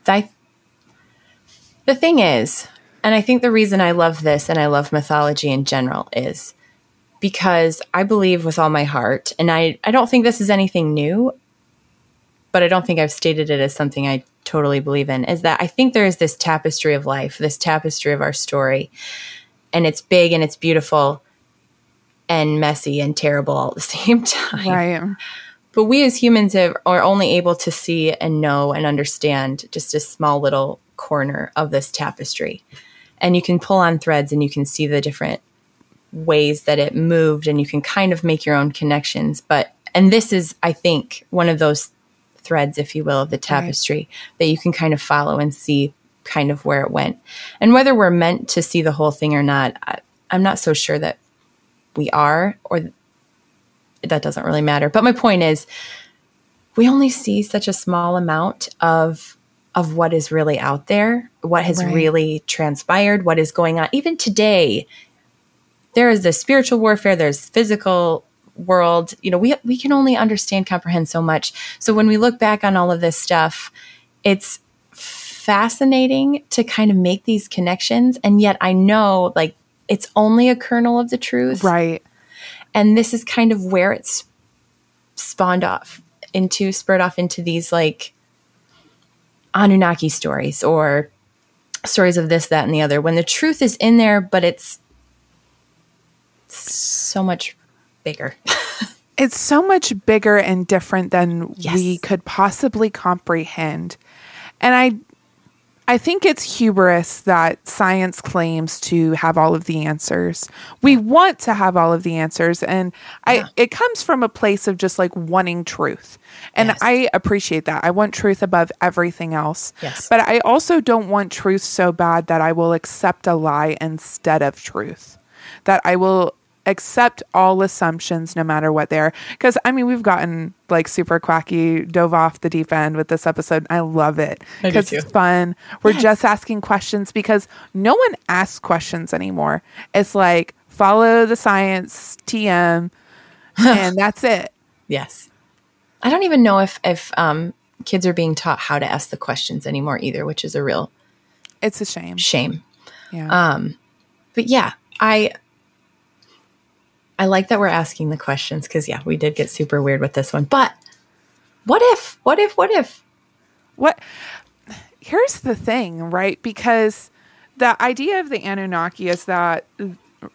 I, the thing is, and I think the reason I love this and I love mythology in general is because I believe with all my heart, and I, I don't think this is anything new, but I don't think I've stated it as something I totally believe in, is that I think there is this tapestry of life, this tapestry of our story, and it's big and it's beautiful and messy and terrible all at the <laughs> same time. Right. But we as humans have, are only able to see and know and understand just a small little corner of this tapestry. And you can pull on threads and you can see the different ways that it moved and you can kind of make your own connections. But, and this is, I think, one of those threads, if you will, of the tapestry right. that you can kind of follow and see kind of where it went. And whether we're meant to see the whole thing or not, I, I'm not so sure that we are or that doesn't really matter. But my point is, we only see such a small amount of of what is really out there, what has right. really transpired, what is going on. Even today, there is the spiritual warfare, there's physical world. You know, we we can only understand, comprehend so much. So when we look back on all of this stuff, it's fascinating to kind of make these connections. And yet I know like it's only a kernel of the truth. Right. And this is kind of where it's spawned off into, spurred off into these like Anunnaki stories or stories of this, that, and the other. When the truth is in there, but it's so much bigger. <laughs> it's so much bigger and different than yes. we could possibly comprehend. And I I think it's hubris that science claims to have all of the answers. We want to have all of the answers and I yeah. it comes from a place of just like wanting truth. And yes. I appreciate that. I want truth above everything else. Yes. But I also don't want truth so bad that I will accept a lie instead of truth. That I will accept all assumptions no matter what they are. Because I mean, we've gotten like super quacky, dove off the deep end with this episode. I love it because it's fun. We're yes. just asking questions because no one asks questions anymore. It's like follow the science, TM, <sighs> and that's it. Yes. I don't even know if if um, kids are being taught how to ask the questions anymore either, which is a real. It's a shame. Shame. Yeah. Um, but yeah, I I like that we're asking the questions because, yeah, we did get super weird with this one. But what if, what if, what if? What? Here's the thing, right? Because the idea of the Anunnaki is that,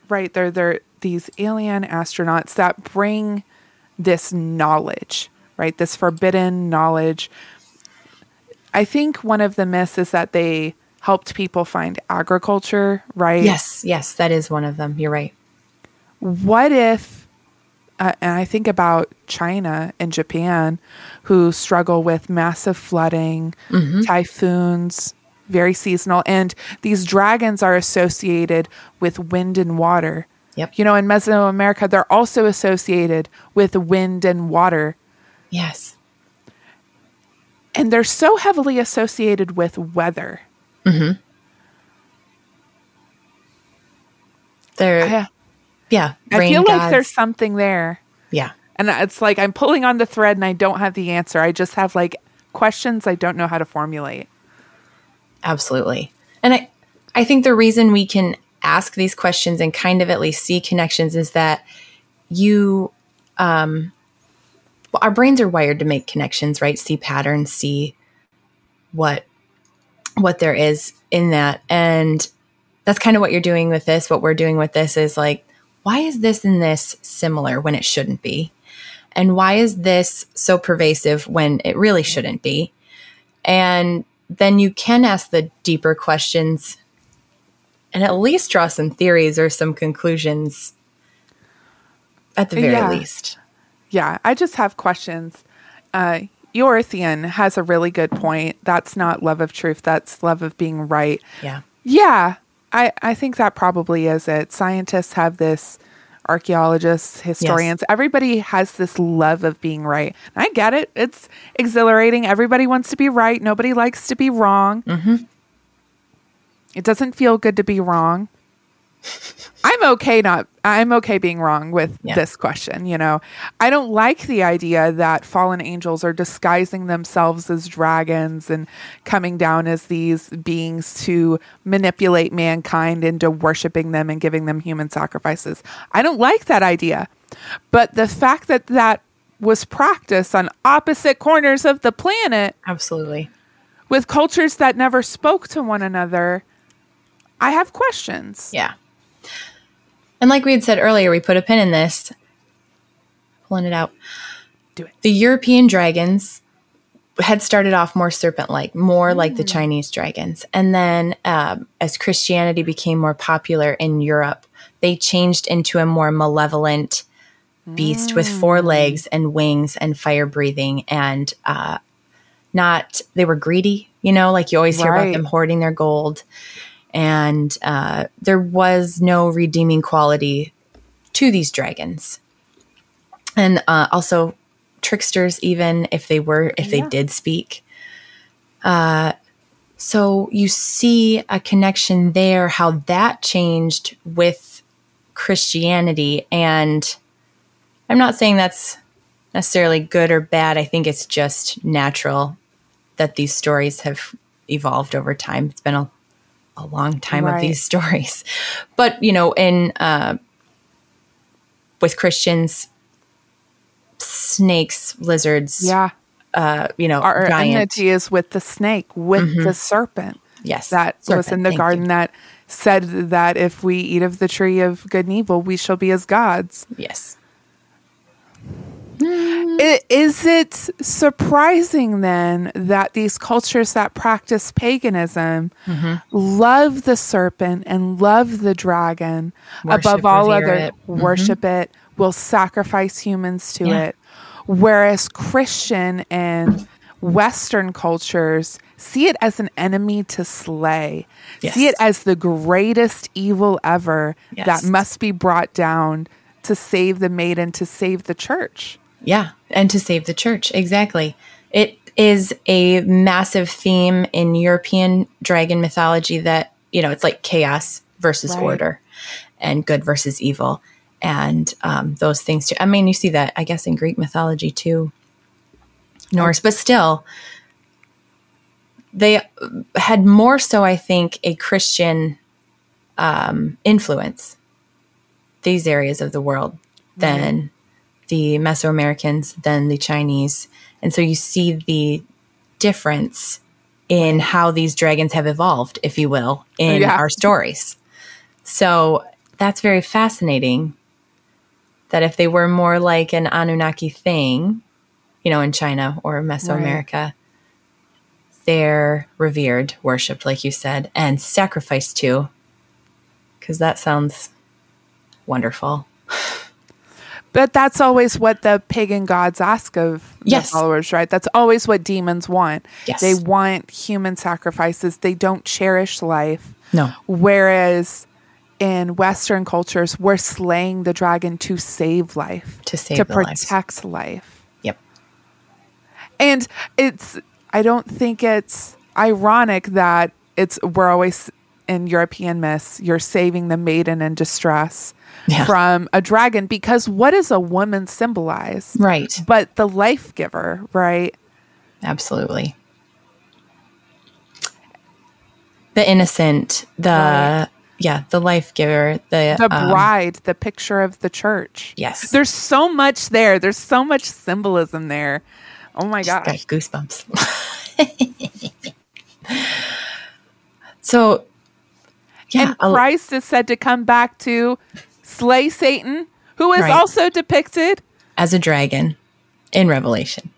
right, they're, they're these alien astronauts that bring this knowledge, right? This forbidden knowledge. I think one of the myths is that they helped people find agriculture, right? Yes, yes, that is one of them. You're right what if uh, and I think about China and Japan, who struggle with massive flooding, mm-hmm. typhoons, very seasonal, and these dragons are associated with wind and water. Yep. You know, in Mesoamerica, they're also associated with wind and water. Yes. And they're so heavily associated with weather. Mm-hmm. They're yeah. I feel gods. like there's something there. Yeah. And it's like I'm pulling on the thread and I don't have the answer. I just have like questions I don't know how to formulate. Absolutely. And I I think the reason we can ask these questions and kind of at least see connections is that you um well, our brains are wired to make connections, right? See patterns, see what what there is in that. And that's kind of what you're doing with this. What we're doing with this is like why is this and this similar when it shouldn't be? And why is this so pervasive when it really shouldn't be? And then you can ask the deeper questions and at least draw some theories or some conclusions at the very yeah. least. Yeah, I just have questions. Uh, Eurythian has a really good point. That's not love of truth, that's love of being right. Yeah. Yeah, I, I think that probably is it. Scientists have this, archaeologists, historians, yes. everybody has this love of being right. I get it. It's exhilarating. Everybody wants to be right. Nobody likes to be wrong. Mm-hmm. It doesn't feel good to be wrong. I'm okay not I'm okay being wrong with Yeah. this question, you know. I don't like the idea that fallen angels are disguising themselves as dragons and coming down as these beings to manipulate mankind into worshiping them and giving them human sacrifices. I don't like that idea. But the fact that that was practiced on opposite corners of the planet Absolutely. with cultures that never spoke to one another, I have questions. Yeah. And like we had said earlier, we put a pin in this. Pulling it out. Do it. The European dragons had started off more serpent like, more like the Chinese dragons. And then um, as Christianity became more popular in Europe, they changed into a more malevolent beast with four legs and wings and fire breathing and uh, not, they were greedy, you know, like you always hear about them hoarding their gold and uh, there was no redeeming quality to these dragons. And uh, also tricksters even if they were if they did speak. Uh, so you see a connection there how that changed with christianity. And i'm not saying that's necessarily good or bad. I think it's just natural that these stories have evolved over time. It's been a a long time of these stories. <laughs> But, you know, in uh, with Christians, snakes, lizards, Yeah. uh, you know, Our giant. enmity is with the snake, with the serpent. Yes. that was in the garden you. that said that if we eat of the tree of good and evil, we shall be as gods. Yes. I- Is it surprising then that these cultures that practice paganism Mm-hmm. love the serpent and love the dragon Worship, above all other it. Mm-hmm. worship it, will sacrifice humans to Yeah. it. Whereas Christian and Western cultures see it as an enemy to slay, see it as the greatest evil ever Yes. that must be brought down to save the maiden, to save the church. Yeah, and to save the church. Exactly. It is a massive theme in European dragon mythology that, you know, it's like chaos versus Right. order and good versus evil. And um, those things too. I mean, you see that, I guess, in Greek mythology too, Norse, but still, they had more so, I think, a Christian um, influence these areas of the world than the Mesoamericans than the Chinese. And so you see the difference in how these dragons have evolved, if you will, in Yeah. our stories. So that's very fascinating that if they were more like an Anunnaki thing, you know, in China or Mesoamerica, they're revered, worshipped, like you said, and sacrificed to. Because that sounds wonderful. <laughs> But that's always what the pagan gods ask of Yes. the followers, right? That's always what demons want. Yes. They want human sacrifices. They don't cherish life. No. Whereas in Western cultures, we're slaying the dragon to save life, To save to lives. protect life. Yep. And it's, I don't think it's ironic that it's, we're always in European myths, you're saving the maiden in distress Yeah. from a dragon because what does a woman symbolize? Right. But the life giver, right? Absolutely. The innocent, the Right. yeah, the life giver, the The um, bride, the picture of the church. Yes. There's so much there. There's so much symbolism there. Oh my got goosebumps. <laughs> so, yeah, and Christ is said to come back to slay Satan, who is Right. also depicted. as a dragon in Revelation.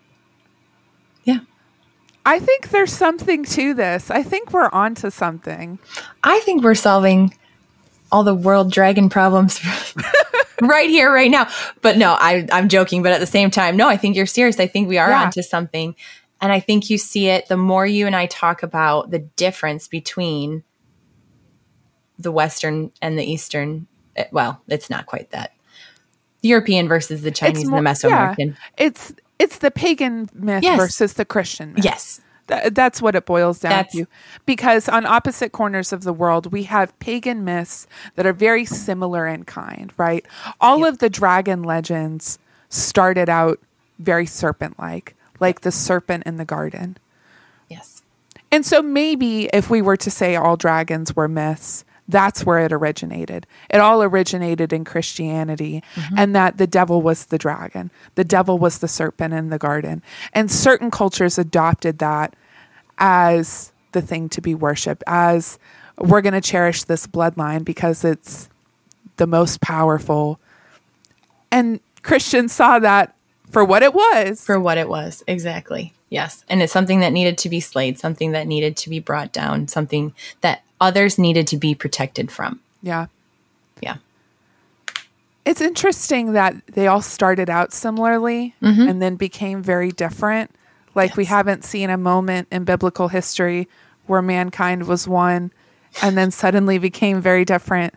Yeah, I think there's something to this. I think we're onto something. I think we're solving all the world dragon problems <laughs> right here, right now. But no, I, I'm joking. But at the same time, no, I think you're serious. I think we are Yeah. onto something. And I think you see it the more you and I talk about the difference between the Western and the Eastern. Eh, Well, it's not quite that. The European versus the Chinese more- and the Mesoamerican. yeah. It's it's the pagan myth Yes. versus the Christian myth. Yes. Th- that's what it boils down That's- to. Because on opposite corners of the world, we have pagan myths that are very similar in kind, right? All of the dragon legends started out very serpent like, like the serpent in the garden. Yes. And so maybe if we were to say all dragons were myths, that's where it originated. It all originated in Christianity, mm-hmm. and that the devil was the dragon, the devil was the serpent in the garden. And certain cultures adopted that as the thing to be worshiped, as we're going to cherish this bloodline because it's the most powerful. And Christians saw that for what it was. For what it was. Exactly. Yes. And it's something that needed to be slayed, something that needed to be brought down, something that others needed to be protected from. yeah. Yeah. It's interesting that they all started out similarly mm-hmm. and then became very different. Like we haven't seen a moment in biblical history where mankind was one and then suddenly became very different.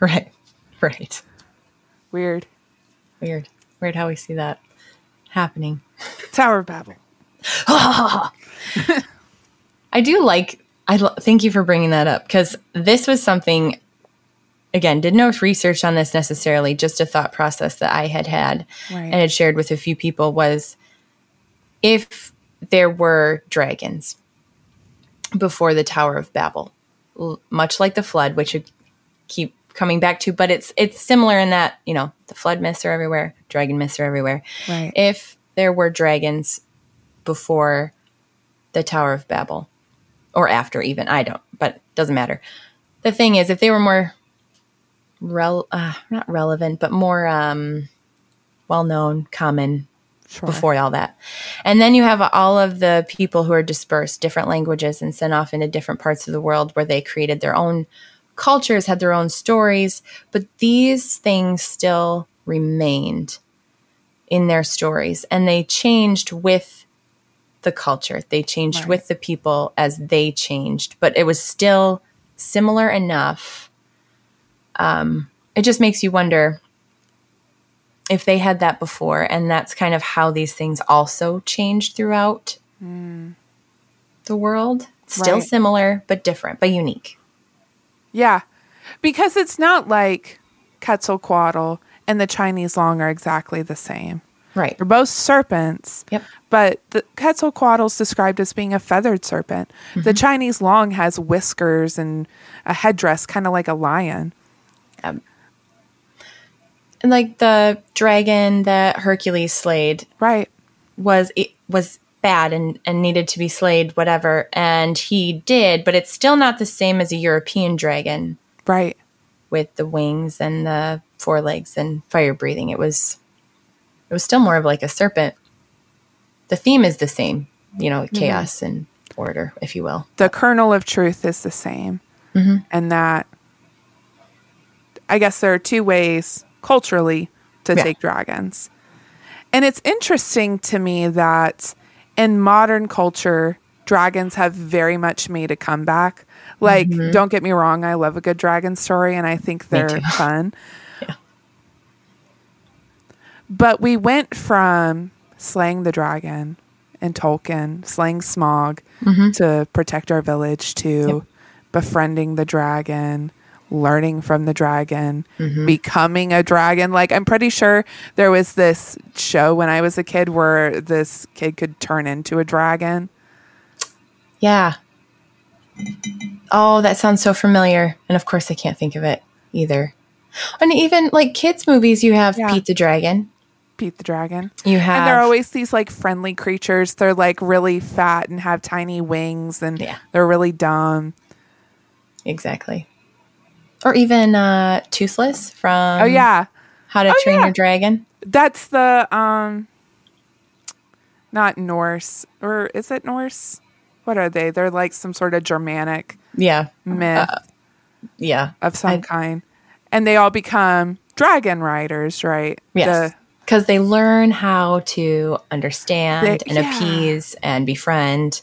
Right. <laughs> Right. Weird. Weird. Weird how we see that happening. Tower of Babel. <laughs> I do like. I lo- thank you for bringing that up because this was something. Again, did no research on this necessarily. Just a thought process that I had had Right. and had shared with a few people was, if there were dragons before the Tower of Babel, l- much like the flood, which I keep coming back to, but it's it's similar in that you know the flood myths are everywhere, dragon myths are everywhere. Right. If there were dragons before the Tower of Babel, or after even, I don't, but doesn't matter. The thing is, if they were more rel- uh, not relevant, but more um, well known, common Sure. before all that. And then you have all of the people who are dispersed, different languages, and sent off into different parts of the world where they created their own cultures, had their own stories, but these things still remained in their stories and they changed with the culture. They changed Right. with the people as they changed, but it was still similar enough. Um, it just makes you wonder if they had that before and that's kind of how these things also changed throughout the world still Right. similar but different but unique Yeah. Because it's not like Quetzalcoatl and the Chinese long are exactly the same. Right They're both serpents. Yep. But the Quetzalcoatl is described as being a feathered serpent. Mm-hmm. The Chinese long has whiskers and a headdress, kind of like a lion. and like the dragon that hercules slayed Right. was it was bad and, and needed to be slayed whatever and he did but it's still not the same as a european dragon Right. with the wings and the forelegs and fire breathing it was it was still more of like a serpent the theme is the same you know chaos and order if you will The kernel of truth is the same. Mm-hmm. And that, I guess there are two ways culturally to Yeah. take dragons. And it's interesting to me that in modern culture, dragons have very much made a comeback. Like, don't get me wrong, I love a good dragon story and I think they're <laughs> fun. But we went from slaying the dragon in Tolkien, slaying Smaug mm-hmm. to protect our village to befriending the dragon, learning from the dragon, mm-hmm. becoming a dragon. Like, I'm pretty sure there was this show when I was a kid where this kid could turn into a dragon. Yeah. Oh, that sounds so familiar. And of course, I can't think of it either. And even like kids' movies, you have Yeah. Pete the Dragon. Pete the dragon. You have. And they're always these like friendly creatures. They're like really fat and have tiny wings and Yeah. they're really dumb. Exactly. Or even uh, Toothless from oh yeah. How to Oh, Train yeah. Your Dragon. That's the um not Norse or is it Norse? What are they? They're like some sort of Germanic Yeah. myth Yeah. of some I- kind. And they all become dragon riders, right? Yes. The- Because they learn how to understand They- and yeah. appease and befriend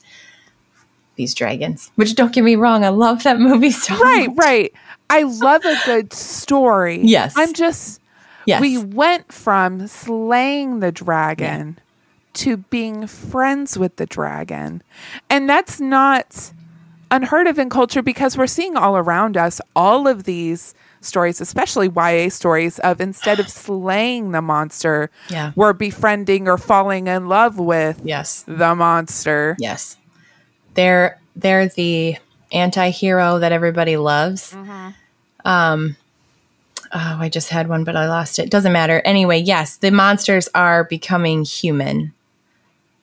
these dragons. Which don't get me wrong, I love that movie so right, much. right. I love a good story. Yes. I'm just Yes. we went from slaying the dragon to being friends with the dragon. And that's not unheard of in culture because we're seeing all around us all of these stories, especially YA stories, of instead of slaying the monster, Yeah. we're befriending or falling in love with Yes. the monster. Yes. They're they're the anti-hero that everybody loves. Um oh, I just had one but I lost it. Doesn't matter. Anyway, yes, the monsters are becoming human,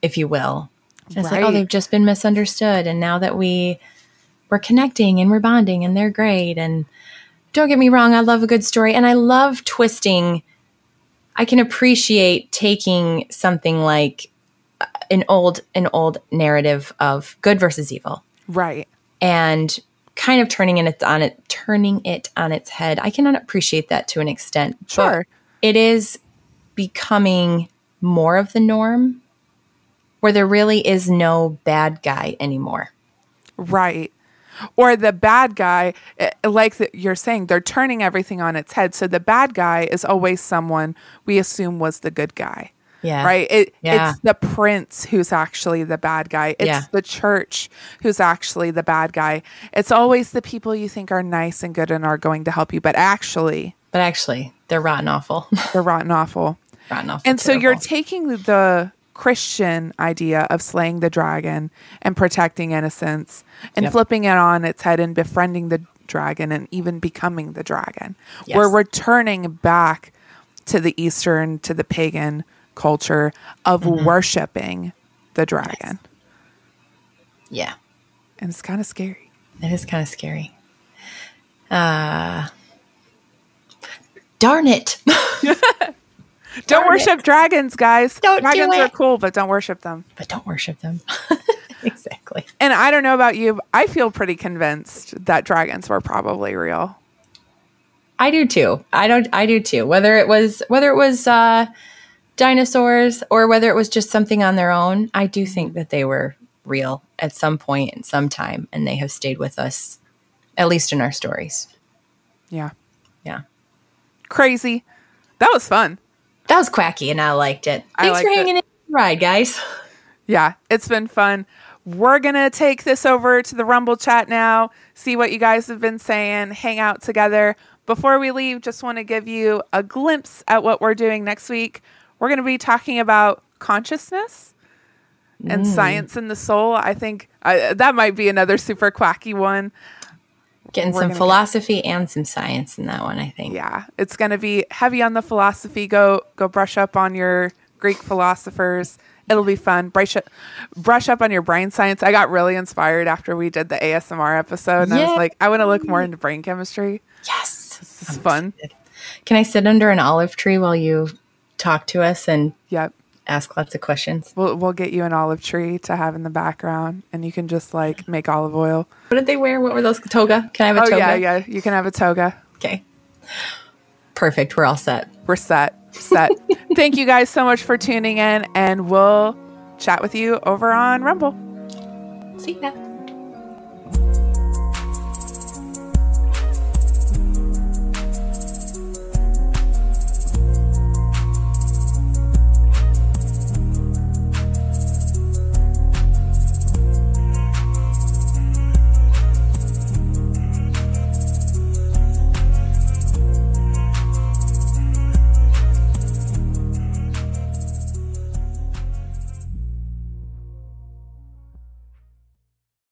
if you will. It's like, oh, they've just been misunderstood and now that we we're connecting and we're bonding and they're great and don't get me wrong, I love a good story and I love twisting I can appreciate taking something like uh, an old an old narrative of good versus evil Right. and kind of turning it on it turning it on its head. I can appreciate that to an extent. but Sure. it is becoming more of the norm where there really is no bad guy anymore. Right. Or the bad guy, eh, like the, you're saying, they're turning everything on its head. So the bad guy is always someone we assume was the good guy. Yeah. Right. It, Yeah. It's the prince who's actually the bad guy. It's Yeah. the church who's actually the bad guy. It's always the people you think are nice and good and are going to help you, but actually But actually, they're rotten awful. <laughs> they're rotten awful. rotten awful. And so you're taking the Christian idea of slaying the dragon and protecting innocence and Yep. flipping it on its head and befriending the dragon and even becoming the dragon. Yes. We're returning back to the Eastern, to the pagan culture of Mm-hmm. worshiping the dragon. Yeah. And it's kind of scary. It is kind of scary. Uh Darn it. <laughs> Don't Darn it. worship dragons, guys. Don't do dragons are cool, but don't worship them. but don't worship them. <laughs> exactly. And I don't know about you, but I feel pretty convinced that dragons were probably real. I do too. I don't I do too. Whether it was whether it was uh dinosaurs or whether it was just something on their own, I do think that they were real at some point in some time and they have stayed with us at least in our stories. Yeah. Yeah. Crazy. That was fun. That was quacky and I liked it. Thanks for liked it. hanging in the ride, guys. Yeah, it's been fun. We're going to take this over to the Rumble chat now, see what you guys have been saying, hang out together. Before we leave, just want to give you a glimpse at what we're doing next week. We're going to be talking about consciousness and science and the soul. I think uh, that might be another super quacky one. Getting We're some gonna get- philosophy and some science in that one, I think. Yeah, it's going to be heavy on the philosophy. Go go brush up on your Greek philosophers. It'll be fun. Brush up, brush up on your brain science. I got really inspired after we did the ASMR episode, and I was like, I want to look more into brain chemistry. Yes. This is fun. Can I sit under an olive tree while you talk to us and Yep. Ask lots of questions? We'll we'll get you an olive tree to have in the background, and you can just like make olive oil. What did they wear? What were those? Toga? Can I have a Oh toga? yeah, yeah. You can have a toga. Okay. Perfect. We're all set. We're set. Set. <laughs> Thank you guys so much for tuning in, and we'll chat with you over on Rumble. See ya.